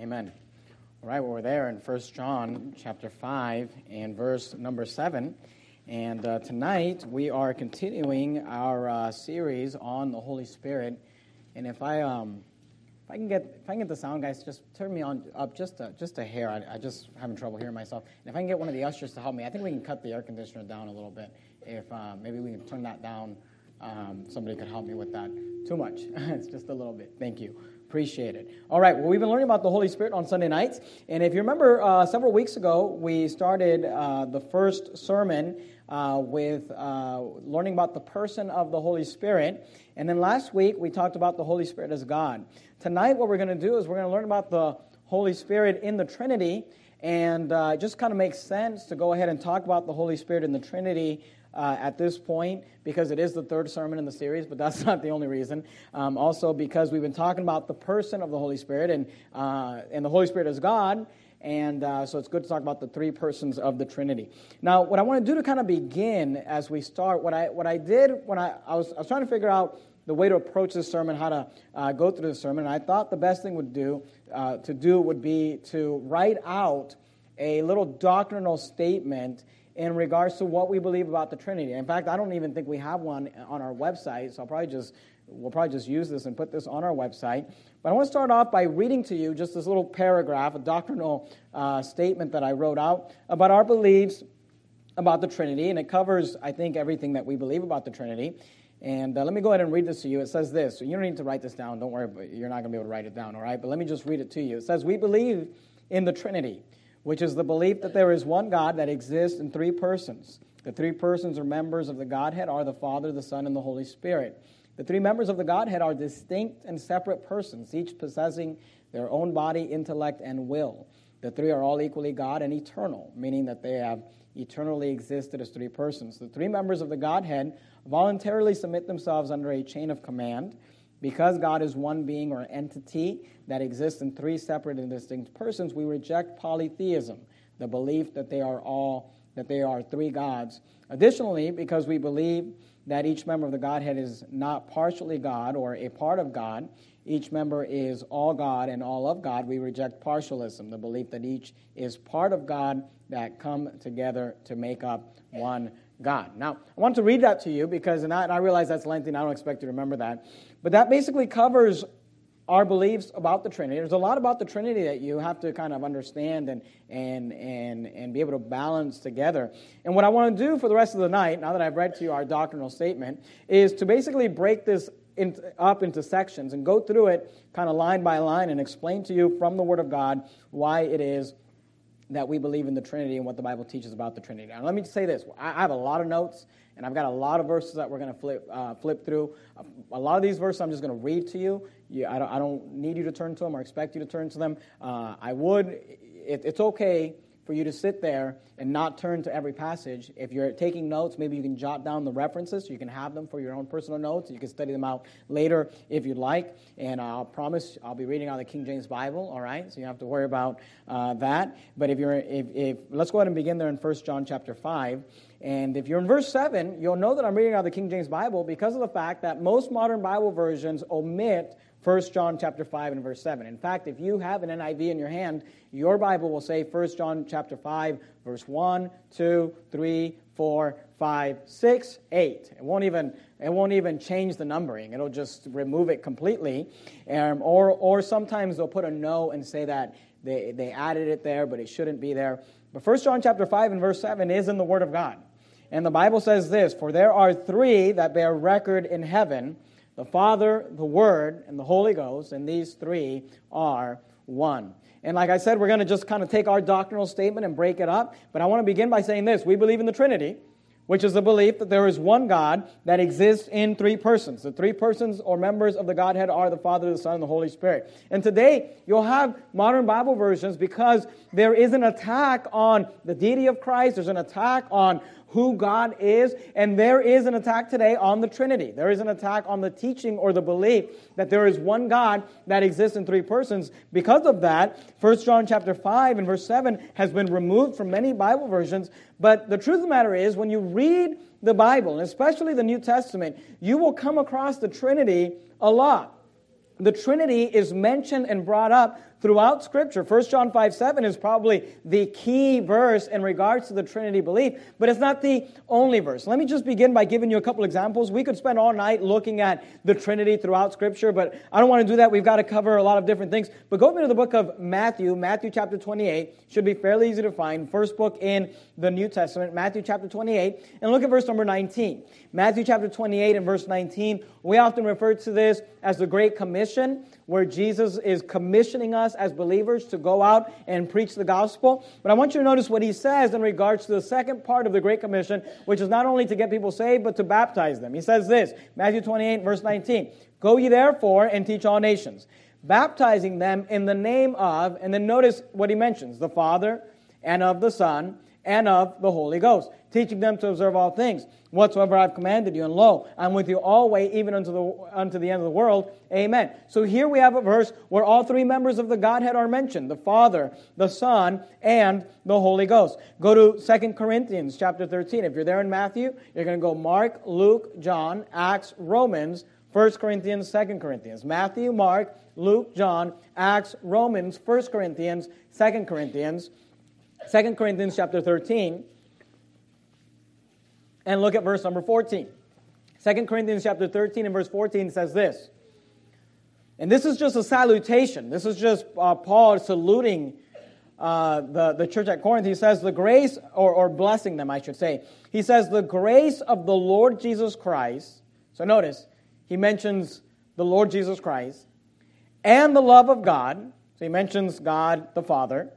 Amen. All right, well, we're there in 1 John chapter 5 and verse number 7. And uh, tonight we are continuing our uh, series on the Holy Spirit. And if I, um, if I can get if I can get the sound guys, just turn me on up just a, just a hair. I, I just having trouble hearing myself. And if I can get one of the ushers to help me, I think we can cut the air conditioner down a little bit. If uh, maybe we can turn that down, um, somebody could help me with that. Too much. it's just a little bit. Thank you. Appreciate it. All right, well, we've been learning about the Holy Spirit on Sunday nights. And if you remember, uh, several weeks ago, we started uh, the first sermon uh, with uh, learning about the person of the Holy Spirit. And then last week, we talked about the Holy Spirit as God. Tonight, what we're going to do is we're going to learn about the Holy Spirit in the Trinity. And uh, it just kind of makes sense to go ahead and talk about the Holy Spirit in the Trinity uh, at this point because it is the third sermon in the series, but that's not the only reason. Um, also, because we've been talking about the person of the Holy Spirit, and, uh, and the Holy Spirit is God. And uh, so it's good to talk about the three persons of the Trinity. Now, what I want to do to kind of begin as we start, what I, what I did when I, I, was, I was trying to figure out the way to approach this sermon, how to uh, go through the sermon, and I thought the best thing would do, uh, to do would be to write out a little doctrinal statement in regards to what we believe about the Trinity. In fact, I don't even think we have one on our website, so I'll probably just we'll probably just use this and put this on our website. But I want to start off by reading to you just this little paragraph, a doctrinal uh, statement that I wrote out about our beliefs about the Trinity, and it covers, I think, everything that we believe about the Trinity. And uh, let me go ahead and read this to you. It says this. So you don't need to write this down. Don't worry, you're not going to be able to write it down, all right? But let me just read it to you. It says, We believe in the Trinity which is the belief that there is one God that exists in three persons. The three persons or members of the Godhead are the Father, the Son, and the Holy Spirit. The three members of the Godhead are distinct and separate persons, each possessing their own body, intellect, and will. The three are all equally God and eternal, meaning that they have eternally existed as three persons. The three members of the Godhead voluntarily submit themselves under a chain of command because God is one being or entity that exists in three separate and distinct persons, we reject polytheism, the belief that they are all that they are three gods. Additionally, because we believe that each member of the Godhead is not partially God or a part of God, each member is all God and all of God, we reject partialism, the belief that each is part of God that come together to make up one God. Now, I want to read that to you because, and I, and I realize that's lengthy and I don't expect you to remember that, but that basically covers our beliefs about the Trinity. There's a lot about the Trinity that you have to kind of understand and, and, and, and be able to balance together. And what I want to do for the rest of the night, now that I've read to you our doctrinal statement, is to basically break this in, up into sections and go through it kind of line by line and explain to you from the Word of God why it is that we believe in the Trinity and what the Bible teaches about the Trinity. Now, let me say this I have a lot of notes, and I've got a lot of verses that we're going to flip, uh, flip through. A lot of these verses I'm just going to read to you. you I, don't, I, don't, need you to turn to them or expect you to turn to them. Uh, I would, it, it's okay for you to sit there and not turn to every passage. If you're taking notes, maybe you can jot down the references so you can have them for your own personal notes. You can study them out later if you'd like. And I'll promise I'll be reading out the King James Bible, all right? So you don't have to worry about uh, that. But if you're, if, if, let's go ahead and begin there in 1 John chapter 5. And if you're in verse 7, you'll know that I'm reading out the King James Bible because of the fact that most modern Bible versions omit 1 John chapter 5 and verse 7. In fact, if you have an NIV in your hand, your Bible will say 1 John chapter 5, verse 1, 2, 3, 4, 5, 6, 8. It won't even, it won't even change the numbering. It'll just remove it completely. Um, or, or sometimes they'll put a no and say that they, they added it there, but it shouldn't be there. But 1 John chapter 5 and verse 7 is in the Word of God. And the Bible says this, For there are three that bear record in heaven, the Father, the Word, and the Holy Ghost, and these three are one. And like I said, we're going to just kind of take our doctrinal statement and break it up. But I want to begin by saying this we believe in the Trinity, which is the belief that there is one God that exists in three persons. The three persons or members of the Godhead are the Father, the Son, and the Holy Spirit. And today, you'll have modern Bible versions because there is an attack on the deity of Christ, there's an attack on who God is. And there is an attack today on the Trinity. There is an attack on the teaching or the belief that there is one God that exists in three persons. Because of that, 1 John chapter 5 and verse 7 has been removed from many Bible versions. But the truth of the matter is, when you read the Bible, and especially the New Testament, you will come across the Trinity a lot. The Trinity is mentioned and brought up throughout Scripture, 1 John 5 7 is probably the key verse in regards to the Trinity belief, but it's not the only verse. Let me just begin by giving you a couple examples. We could spend all night looking at the Trinity throughout Scripture, but I don't want to do that. We've got to cover a lot of different things. But go to the book of Matthew, Matthew chapter 28, should be fairly easy to find. First book in the New Testament, Matthew chapter 28, and look at verse number 19. Matthew chapter 28 and verse 19, we often refer to this as the Great Commission, where Jesus is commissioning us as believers to go out and preach the gospel. But I want you to notice what he says in regards to the second part of the Great Commission, which is not only to get people saved, but to baptize them. He says this, Matthew 28, verse 19, Go ye therefore and teach all nations, baptizing them in the name of, and then notice what he mentions, the Father and of the Son and of the Holy Ghost, teaching them to observe all things whatsoever I've commanded you. And lo, I'm with you always, even unto the, unto the end of the world. Amen. So here we have a verse where all three members of the Godhead are mentioned the Father, the Son, and the Holy Ghost. Go to Second Corinthians chapter 13. If you're there in Matthew, you're going to go Mark, Luke, John, Acts, Romans, 1 Corinthians, 2 Corinthians. Matthew, Mark, Luke, John, Acts, Romans, 1 Corinthians, 2 Corinthians. 2 Corinthians chapter 13 and look at verse number 14. 2 Corinthians chapter 13 and verse 14 says this. And this is just a salutation. This is just uh, Paul saluting uh, the, the church at Corinth. He says, The grace, or, or blessing them, I should say. He says, The grace of the Lord Jesus Christ. So notice, he mentions the Lord Jesus Christ and the love of God. So he mentions God the Father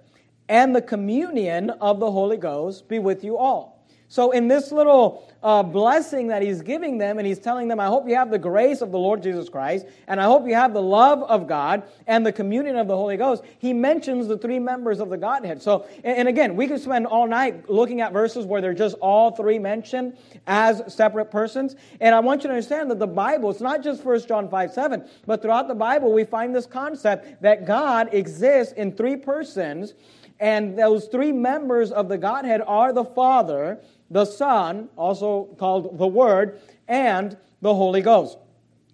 and the communion of the Holy Ghost be with you all. So, in this little uh, blessing that he's giving them, and he's telling them, I hope you have the grace of the Lord Jesus Christ, and I hope you have the love of God and the communion of the Holy Ghost, he mentions the three members of the Godhead. So, and, again, we could spend all night looking at verses where they're just all three mentioned as separate persons. And I want you to understand that the Bible, it's not just 1 John 5 7, but throughout the Bible, we find this concept that God exists in three persons. And those three members of the Godhead are the Father, the Son, also called the Word, and the Holy Ghost.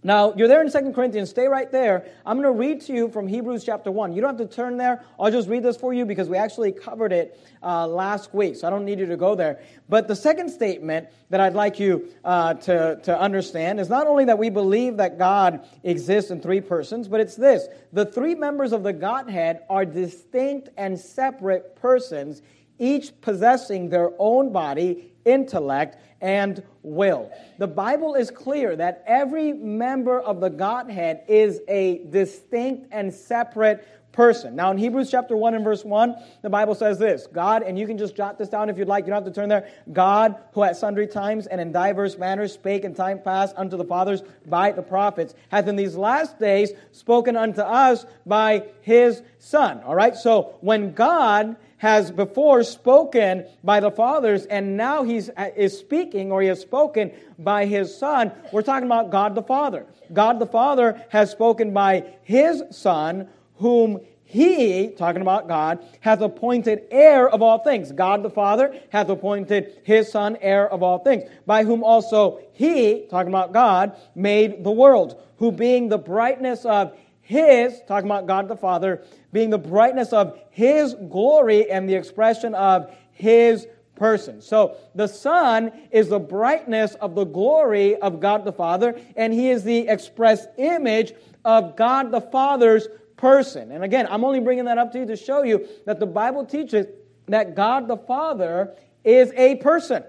Now, you're there in 2 Corinthians. Stay right there. I'm going to read to you from Hebrews chapter 1. You don't have to turn there. I'll just read this for you because we actually covered it uh, last week, so I don't need you to go there. But the second statement that I'd like you uh, to, to understand is not only that we believe that God exists in three persons, but it's this the three members of the Godhead are distinct and separate persons, each possessing their own body, intellect, and will. The Bible is clear that every member of the Godhead is a distinct and separate person. Now, in Hebrews chapter 1 and verse 1, the Bible says this God, and you can just jot this down if you'd like, you don't have to turn there. God, who at sundry times and in diverse manners spake in time past unto the fathers by the prophets, hath in these last days spoken unto us by his Son. All right, so when God has before spoken by the fathers, and now he uh, is speaking, or he has spoken by his Son. We're talking about God the Father. God the Father has spoken by his Son, whom he, talking about God, hath appointed heir of all things. God the Father hath appointed his Son heir of all things, by whom also he, talking about God, made the world, who being the brightness of his, talking about God the Father, being the brightness of His glory and the expression of His person. So the Son is the brightness of the glory of God the Father, and He is the express image of God the Father's person. And again, I'm only bringing that up to you to show you that the Bible teaches that God the Father is a person.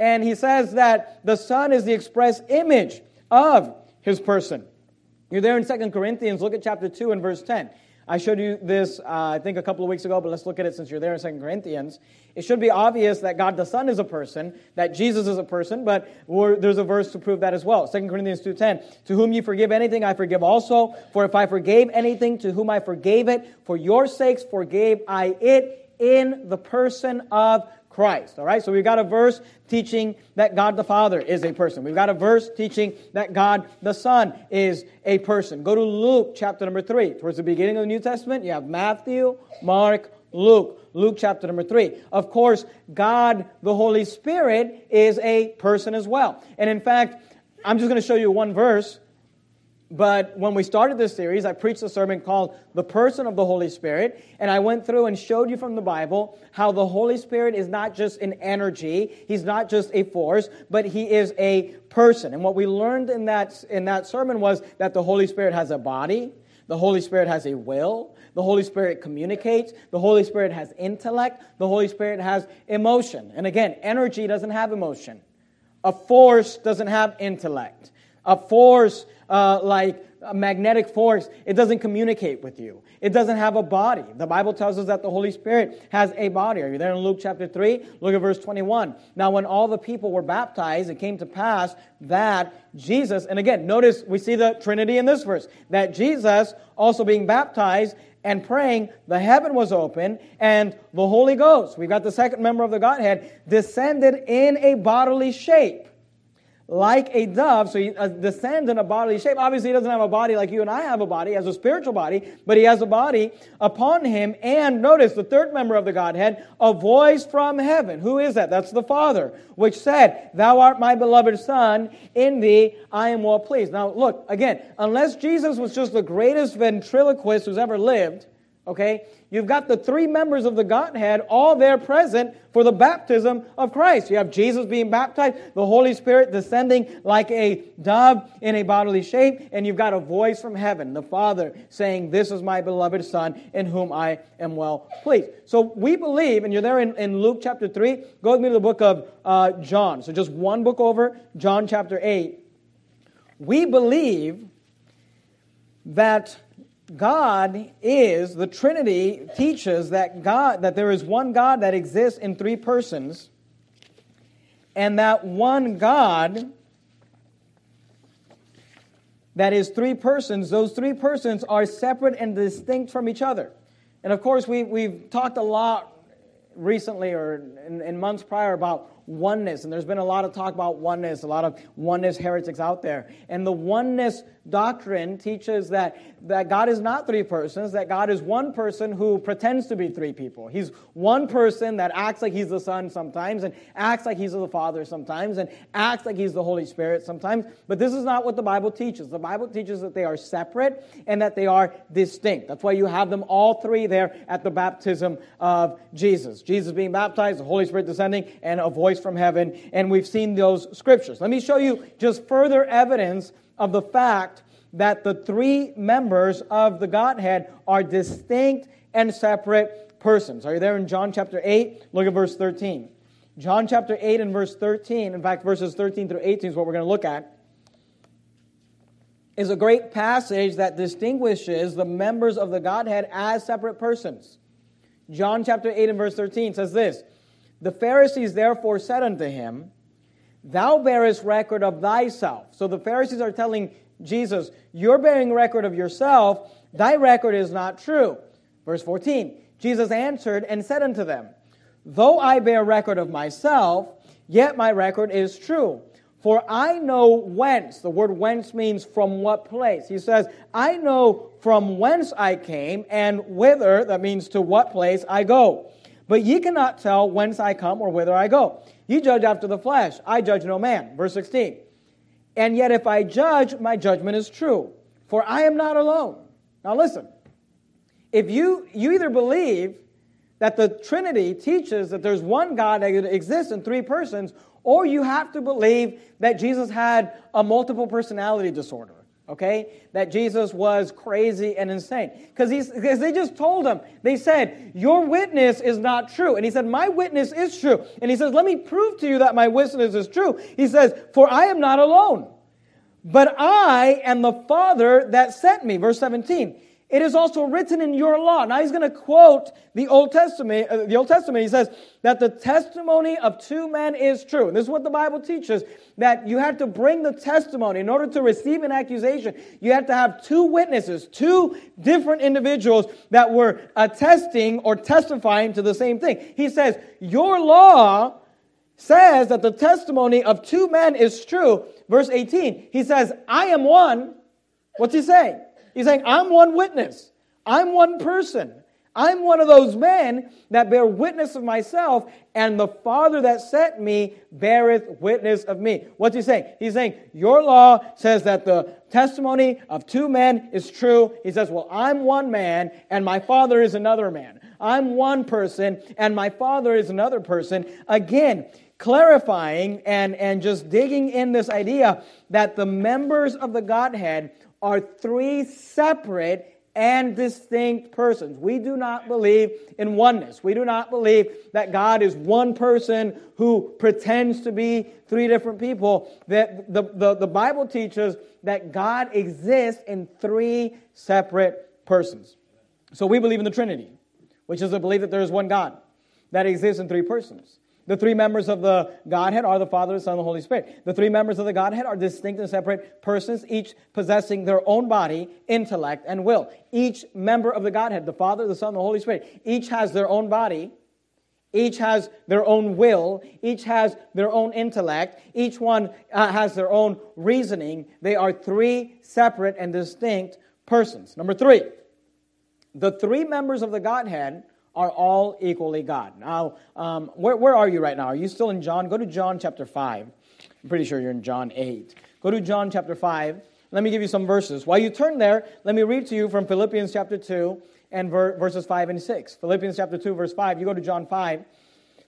And He says that the Son is the express image of His person. You're there in Second Corinthians, look at chapter 2 and verse 10. I showed you this, uh, I think, a couple of weeks ago, but let's look at it since you're there in 2 Corinthians. It should be obvious that God the Son is a person, that Jesus is a person, but there's a verse to prove that as well. 2 Corinthians 2.10, To whom you forgive anything, I forgive also. For if I forgave anything, to whom I forgave it, for your sakes forgave I it in the person of Christ. All right, so we've got a verse teaching that God the Father is a person. We've got a verse teaching that God the Son is a person. Go to Luke chapter number three. Towards the beginning of the New Testament, you have Matthew, Mark, Luke. Luke chapter number three. Of course, God the Holy Spirit is a person as well. And in fact, I'm just going to show you one verse But when we started this series, I preached a sermon called The Person of the Holy Spirit. And I went through and showed you from the Bible how the Holy Spirit is not just an energy, He's not just a force, but He is a person. And what we learned in that, in that sermon was that the Holy Spirit has a body, the Holy Spirit has a will, the Holy Spirit communicates, the Holy Spirit has intellect, the Holy Spirit has emotion. And again, energy doesn't have emotion, a force doesn't have intellect. A force uh, like a magnetic force, it doesn't communicate with you. It doesn't have a body. The Bible tells us that the Holy Spirit has a body. Are you there in Luke chapter 3? Look at verse 21. Now, when all the people were baptized, it came to pass that Jesus, and again, notice we see the Trinity in this verse, that Jesus, also being baptized, and praying, the heaven was open, and the Holy Ghost, we've got the second member of the Godhead, descended in a bodily shape like a dove, so he uh, descends in a bodily shape. Obviously, he doesn't have a body like you and I have a body. He has a spiritual body, but he has a body upon him. And notice the third member of the Godhead, a voice from heaven. Who is that? That's the Father, which said, Thou art my beloved Son, in thee I am well pleased. Now, look, again, unless Jesus was just the greatest ventriloquist who's ever lived, okay, You've got the three members of the Godhead all there present for the baptism of Christ. You have Jesus being baptized, the Holy Spirit descending like a dove in a bodily shape, and you've got a voice from heaven, the Father, saying, This is my beloved Son in whom I am well pleased. So we believe, and you're there in, in Luke chapter 3, go with me to the book of uh, John. So just one book over, John chapter 8. We believe that God is, the Trinity teaches that God, that there is one God that exists in three persons, and that one God that is three persons, those three persons are separate and distinct from each other. And of course, we, we've talked a lot recently or in, in months prior about oneness, and there's been a lot of talk about oneness, a lot of oneness heretics out there. And the oneness doctrine teaches that, that God is not three persons, that God is one person who pretends to be three people. He's one person that acts like he's the Son sometimes, and acts like he's the Father sometimes, and acts like he's the Holy Spirit sometimes. But this is not what the Bible teaches. The Bible teaches that they are separate and that they are distinct. That's why you have them all three there at the baptism of Jesus. Jesus being baptized, the Holy Spirit descending, and a voice from heaven. And we've seen those scriptures. Let me show you just further evidence of the fact that the three members of the Godhead are distinct and separate persons. Are you there in John chapter 8? Look at verse 13. John chapter 8 and verse 13, in fact, verses 13 through 18 is what we're going to look at, is a great passage that distinguishes the members of the Godhead as separate persons. John chapter 8 and verse 13 says this The Pharisees therefore said unto him, Thou bearest record of thyself. So the Pharisees are telling Jesus, You're bearing record of yourself. Thy record is not true. Verse 14 Jesus answered and said unto them, Though I bear record of myself, yet my record is true. For I know whence. The word whence means from what place. He says, I know from whence I came, and whither, that means to what place I go. But ye cannot tell whence I come or whither I go. Ye judge after the flesh. I judge no man. Verse 16. And yet, if I judge, my judgment is true, for I am not alone. Now, listen. If you, you either believe that the Trinity teaches that there's one God that exists in three persons, or you have to believe that Jesus had a multiple personality disorder okay? That Jesus was crazy and insane. Because they just told him, they said, Your witness is not true. And he said, My witness is true. And he says, Let me prove to you that my witness is true. He says, For I am not alone, but I am the Father that sent me. Verse 17. It is also written in your law. Now he's going to quote the Old Testament. Uh, the Old Testament. He says that the testimony of two men is true. And this is what the Bible teaches: that you have to bring the testimony in order to receive an accusation. You have to have two witnesses, two different individuals that were attesting or testifying to the same thing. He says your law says that the testimony of two men is true. Verse 18. He says, "I am one." What's he saying? He's saying, I'm one witness. I'm one person. I'm one of those men that bear witness of myself, and the Father that sent me beareth witness of me. What's he saying? He's saying, Your law says that the testimony of two men is true. He says, Well, I'm one man, and my Father is another man. I'm one person, and my Father is another person. Again, clarifying and, and just digging in this idea that the members of the Godhead are three separate and distinct persons. We do not believe in oneness. We do not believe that God is one person who pretends to be three different people. That the, the, the Bible teaches that God exists in three separate persons. So we believe in the Trinity, which is a belief that there is one God that exists in three persons. The three members of the Godhead are the Father, the Son, and the Holy Spirit. The three members of the Godhead are distinct and separate persons, each possessing their own body, intellect, and will. Each member of the Godhead, the Father, the Son, and the Holy Spirit, each has their own body, each has their own will, each has their own intellect, each one uh, has their own reasoning. They are three separate and distinct persons. Number three, the three members of the Godhead are all equally God. Now, um, where, where are you right now? Are you still in John? Go to John chapter 5. I'm pretty sure you're in John 8. Go to John chapter 5. Let me give you some verses. While you turn there, let me read to you from Philippians chapter 2 and ver- verses 5 and 6. Philippians chapter 2, verse 5. You go to John 5.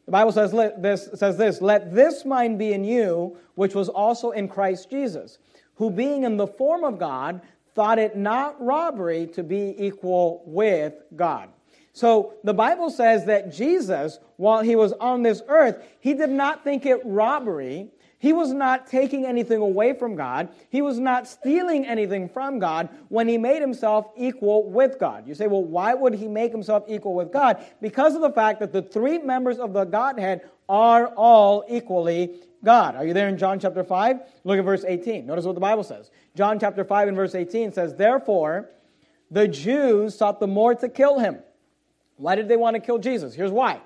The Bible says this, says this Let this mind be in you, which was also in Christ Jesus, who being in the form of God, thought it not robbery to be equal with God. So the Bible says that Jesus, while he was on this earth, he did not think it robbery. He was not taking anything away from God. He was not stealing anything from God when he made himself equal with God. You say, well, why would he make himself equal with God? Because of the fact that the three members of the Godhead are all equally God. Are you there in John chapter 5? Look at verse 18. Notice what the Bible says. John chapter 5 and verse 18 says, Therefore, the Jews sought the more to kill him why did they want to kill Jesus? Here's why.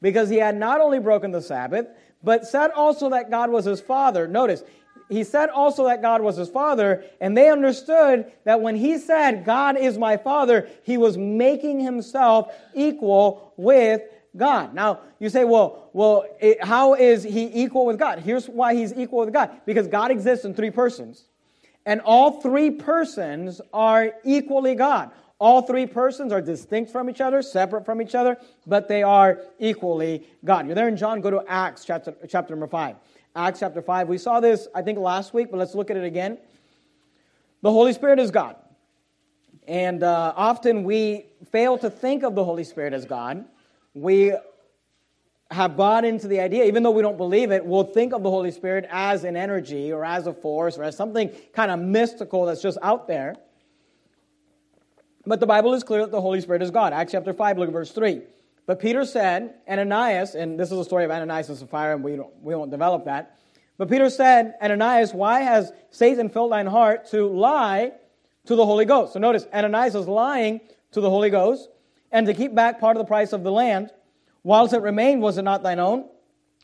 Because he had not only broken the Sabbath, but said also that God was his father. Notice, he said also that God was his father, and they understood that when he said, God is my father, he was making himself equal with God. Now, you say, well, well, it, how is he equal with God? Here's why he's equal with God. Because God exists in three persons. And all three persons are equally God. All three persons are distinct from each other, separate from each other, but they are equally God. You're there in John, go to Acts chapter, chapter number 5. Acts chapter 5. We saw this, I think, last week, but let's look at it again. The Holy Spirit is God. And uh, often we fail to think of the Holy Spirit as God. We have bought into the idea, even though we don't believe it, we'll think of the Holy Spirit as an energy or as a force or as something kind of mystical that's just out there. But the Bible is clear that the Holy Spirit is God. Acts chapter 5, look at verse 3. But Peter said, Ananias, and this is the story of Ananias and Sapphira, and we, don't, we won't develop that. But Peter said, Ananias, why has Satan filled thine heart to lie to the Holy Ghost? So notice, Ananias is lying to the Holy Ghost, and to keep back part of the price of the land. Whilst it remained, was it not thine own?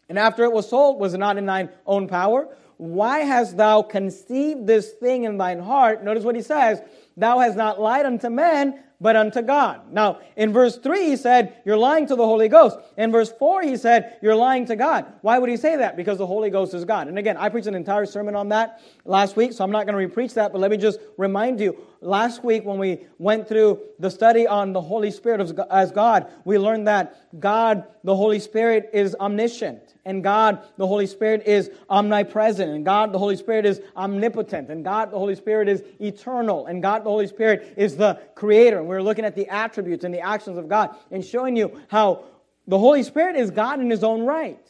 And after it was sold, was it not in thine own power? Why hast thou conceived this thing in thine heart? Notice what he says Thou hast not lied unto men, but unto God. Now, in verse 3, he said, You're lying to the Holy Ghost. In verse 4, he said, You're lying to God. Why would he say that? Because the Holy Ghost is God. And again, I preached an entire sermon on that last week, so I'm not going to repreach that, but let me just remind you. Last week, when we went through the study on the Holy Spirit as God, we learned that God, the Holy Spirit, is omniscient. And God, the Holy Spirit, is omnipresent. And God, the Holy Spirit, is omnipotent. And God, the Holy Spirit, is eternal. And God, the Holy Spirit, is the creator. And we're looking at the attributes and the actions of God and showing you how the Holy Spirit is God in his own right.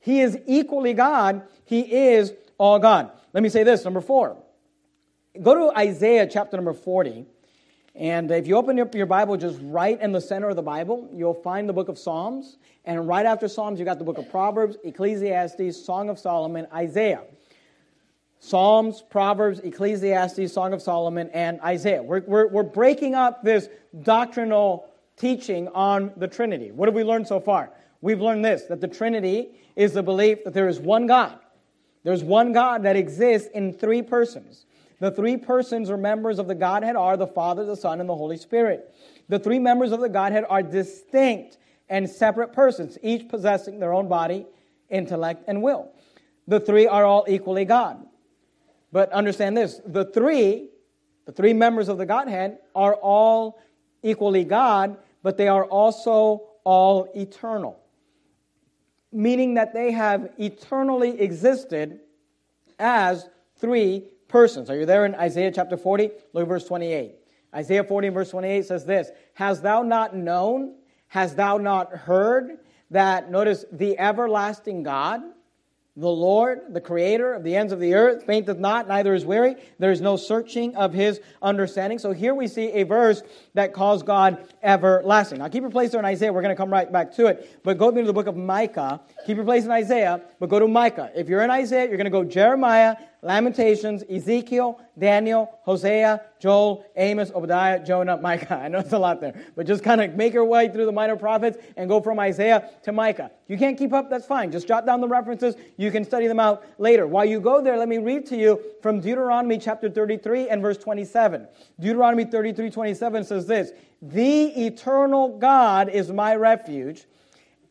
He is equally God. He is all God. Let me say this, number four. Go to Isaiah chapter number 40. And if you open up your Bible just right in the center of the Bible, you'll find the book of Psalms. And right after Psalms, you got the book of Proverbs, Ecclesiastes, Song of Solomon, Isaiah. Psalms, Proverbs, Ecclesiastes, Song of Solomon, and Isaiah. We're, we're, we're breaking up this doctrinal teaching on the Trinity. What have we learned so far? We've learned this that the Trinity is the belief that there is one God. There's one God that exists in three persons. The three persons or members of the Godhead are the Father, the Son, and the Holy Spirit. the three members of the Godhead are distinct and separate persons, each possessing their own body, intellect, and will. The three are all equally God. But understand this the three, the three members of the Godhead, are all equally God, but they are also all eternal. Meaning that they have eternally existed as three persons. Are you there in Isaiah chapter 40? Look at verse 28. Isaiah 40 verse 28 says this Has thou not known, hast thou not heard that, notice, the everlasting God, the Lord, the creator of the ends of the earth, fainteth not, neither is weary. There is no searching of his understanding. So here we see a verse that calls God everlasting. Now keep your place there in Isaiah. We're going to come right back to it. But go to the book of Micah. Keep your place in Isaiah, but go to Micah. If you're in Isaiah, you're going to go Jeremiah, Lamentations, Ezekiel, Daniel, Hosea, Joel, Amos, Obadiah, Jonah, Micah. I know it's a lot there, but just kind of make your way through the minor prophets and go from Isaiah to Micah. You can't keep up, that's fine. Just jot down the references. You can study them out later. While you go there, let me read to you from Deuteronomy chapter 33 and verse 27. Deuteronomy 33, 27 says this The eternal God is my refuge,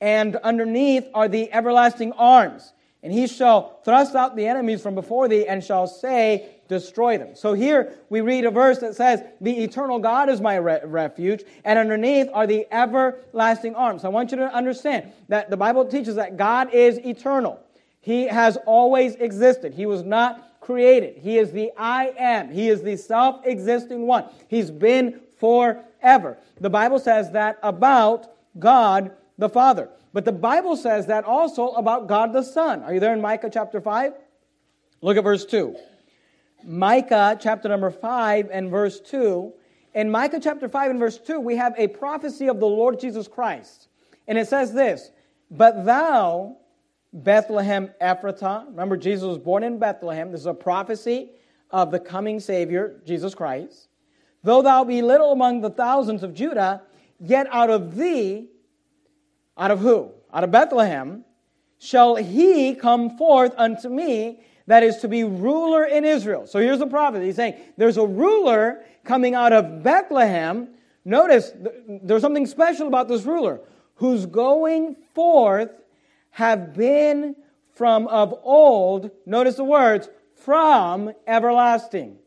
and underneath are the everlasting arms and he shall thrust out the enemies from before thee and shall say, Destroy them. So here we read a verse that says, The eternal God is my re- refuge, and underneath are the everlasting arms. I want you to understand that the Bible teaches that God is eternal. He has always existed. He was not created. He is the I am. He is the self existing one. He's been forever. The Bible says that about God the Father. But the Bible says that also about God the Son. Are you there in Micah chapter 5? Look at verse 2. Micah chapter number 5 and verse 2. In Micah chapter 5 and verse 2, we have a prophecy of the Lord Jesus Christ. And it says this But thou, Bethlehem Ephratah, remember Jesus was born in Bethlehem. This is a prophecy of the coming Savior, Jesus Christ. Though thou be little among the thousands of Judah, yet out of thee out of who? Out of Bethlehem. Shall he come forth unto me that is to be ruler in Israel? So here's the prophet. He's saying there's a ruler coming out of Bethlehem. Notice there's something special about this ruler whose going forth have been from of old, notice the words, from everlasting.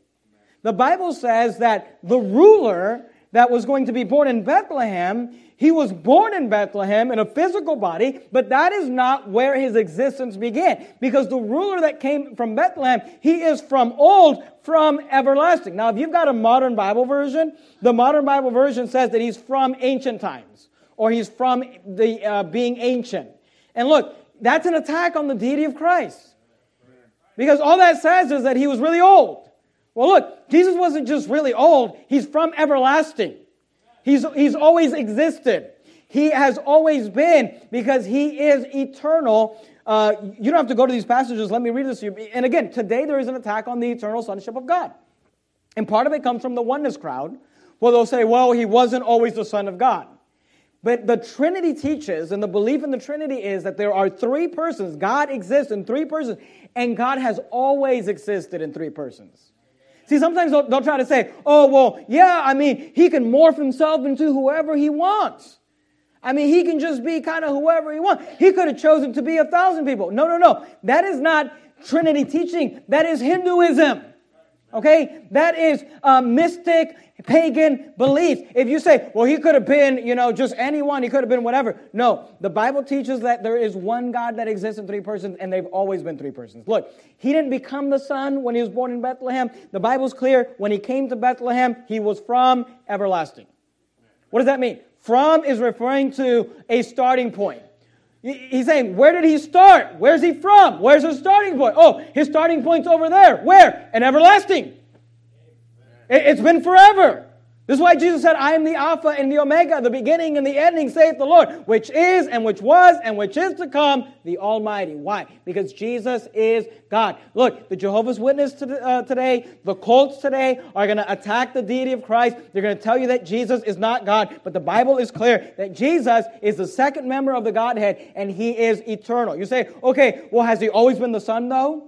The Bible says that the ruler that was going to be born in Bethlehem he was born in Bethlehem in a physical body, but that is not where his existence began. Because the ruler that came from Bethlehem, he is from old, from everlasting. Now, if you've got a modern Bible version, the modern Bible version says that he's from ancient times, or he's from the uh, being ancient. And look, that's an attack on the deity of Christ. Because all that says is that he was really old. Well, look, Jesus wasn't just really old, he's from everlasting. He's, he's always existed. He has always been because he is eternal. Uh, you don't have to go to these passages. Let me read this to you. And again, today there is an attack on the eternal sonship of God. And part of it comes from the oneness crowd, where they'll say, well, he wasn't always the Son of God. But the Trinity teaches, and the belief in the Trinity is that there are three persons. God exists in three persons, and God has always existed in three persons. See, sometimes they'll, they'll try to say, oh, well, yeah, I mean, he can morph himself into whoever he wants. I mean, he can just be kind of whoever he wants. He could have chosen to be a thousand people. No, no, no. That is not Trinity teaching. That is Hinduism. Okay? That is a mystic pagan belief. If you say, well, he could have been, you know, just anyone, he could have been whatever. No, the Bible teaches that there is one God that exists in three persons, and they've always been three persons. Look, he didn't become the Son when he was born in Bethlehem. The Bible's clear. When he came to Bethlehem, he was from everlasting. What does that mean? From is referring to a starting point. He's saying, where did he start? Where's he from? Where's his starting point? Oh, his starting point's over there. Where? An everlasting. It's been forever. This is why Jesus said, I am the Alpha and the Omega, the beginning and the ending, saith the Lord, which is and which was and which is to come, the Almighty. Why? Because Jesus is God. Look, the Jehovah's Witness uh, today, the cults today are going to attack the deity of Christ. They're going to tell you that Jesus is not God, but the Bible is clear that Jesus is the second member of the Godhead and he is eternal. You say, okay, well, has he always been the Son though?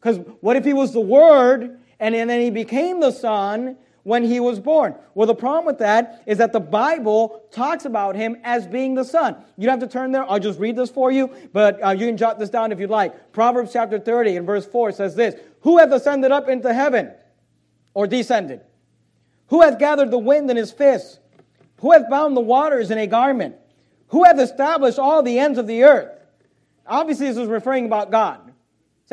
Because what if he was the Word and then he became the Son? when he was born. Well, the problem with that is that the Bible talks about him as being the Son. You don't have to turn there. I'll just read this for you, but uh, you can jot this down if you'd like. Proverbs chapter 30 and verse 4 says this Who hath ascended up into heaven or descended? Who hath gathered the wind in his fist? Who hath bound the waters in a garment? Who hath established all the ends of the earth? Obviously, this is referring about God.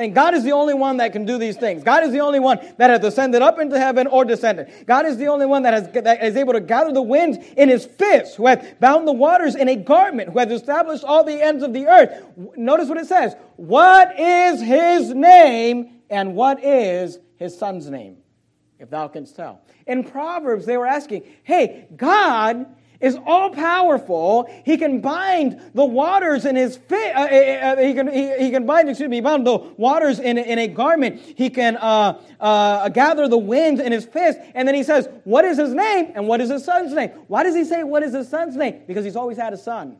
Saying God is the only one that can do these things. God is the only one that has ascended up into heaven or descended. God is the only one that, has, that is able to gather the winds in his fist, who hath bound the waters in a garment, who hath established all the ends of the earth. Notice what it says. What is his name and what is his son's name? If thou canst tell. In Proverbs, they were asking, hey, God is all powerful. He can bind the waters in his fit. Uh, uh, uh, he can he, he, can bind excuse me bind the waters in, in a garment. He can uh, uh, gather the winds in his fist. And then he says, "What is his name? And what is his son's name?" Why does he say what is his son's name? Because he's always had a son.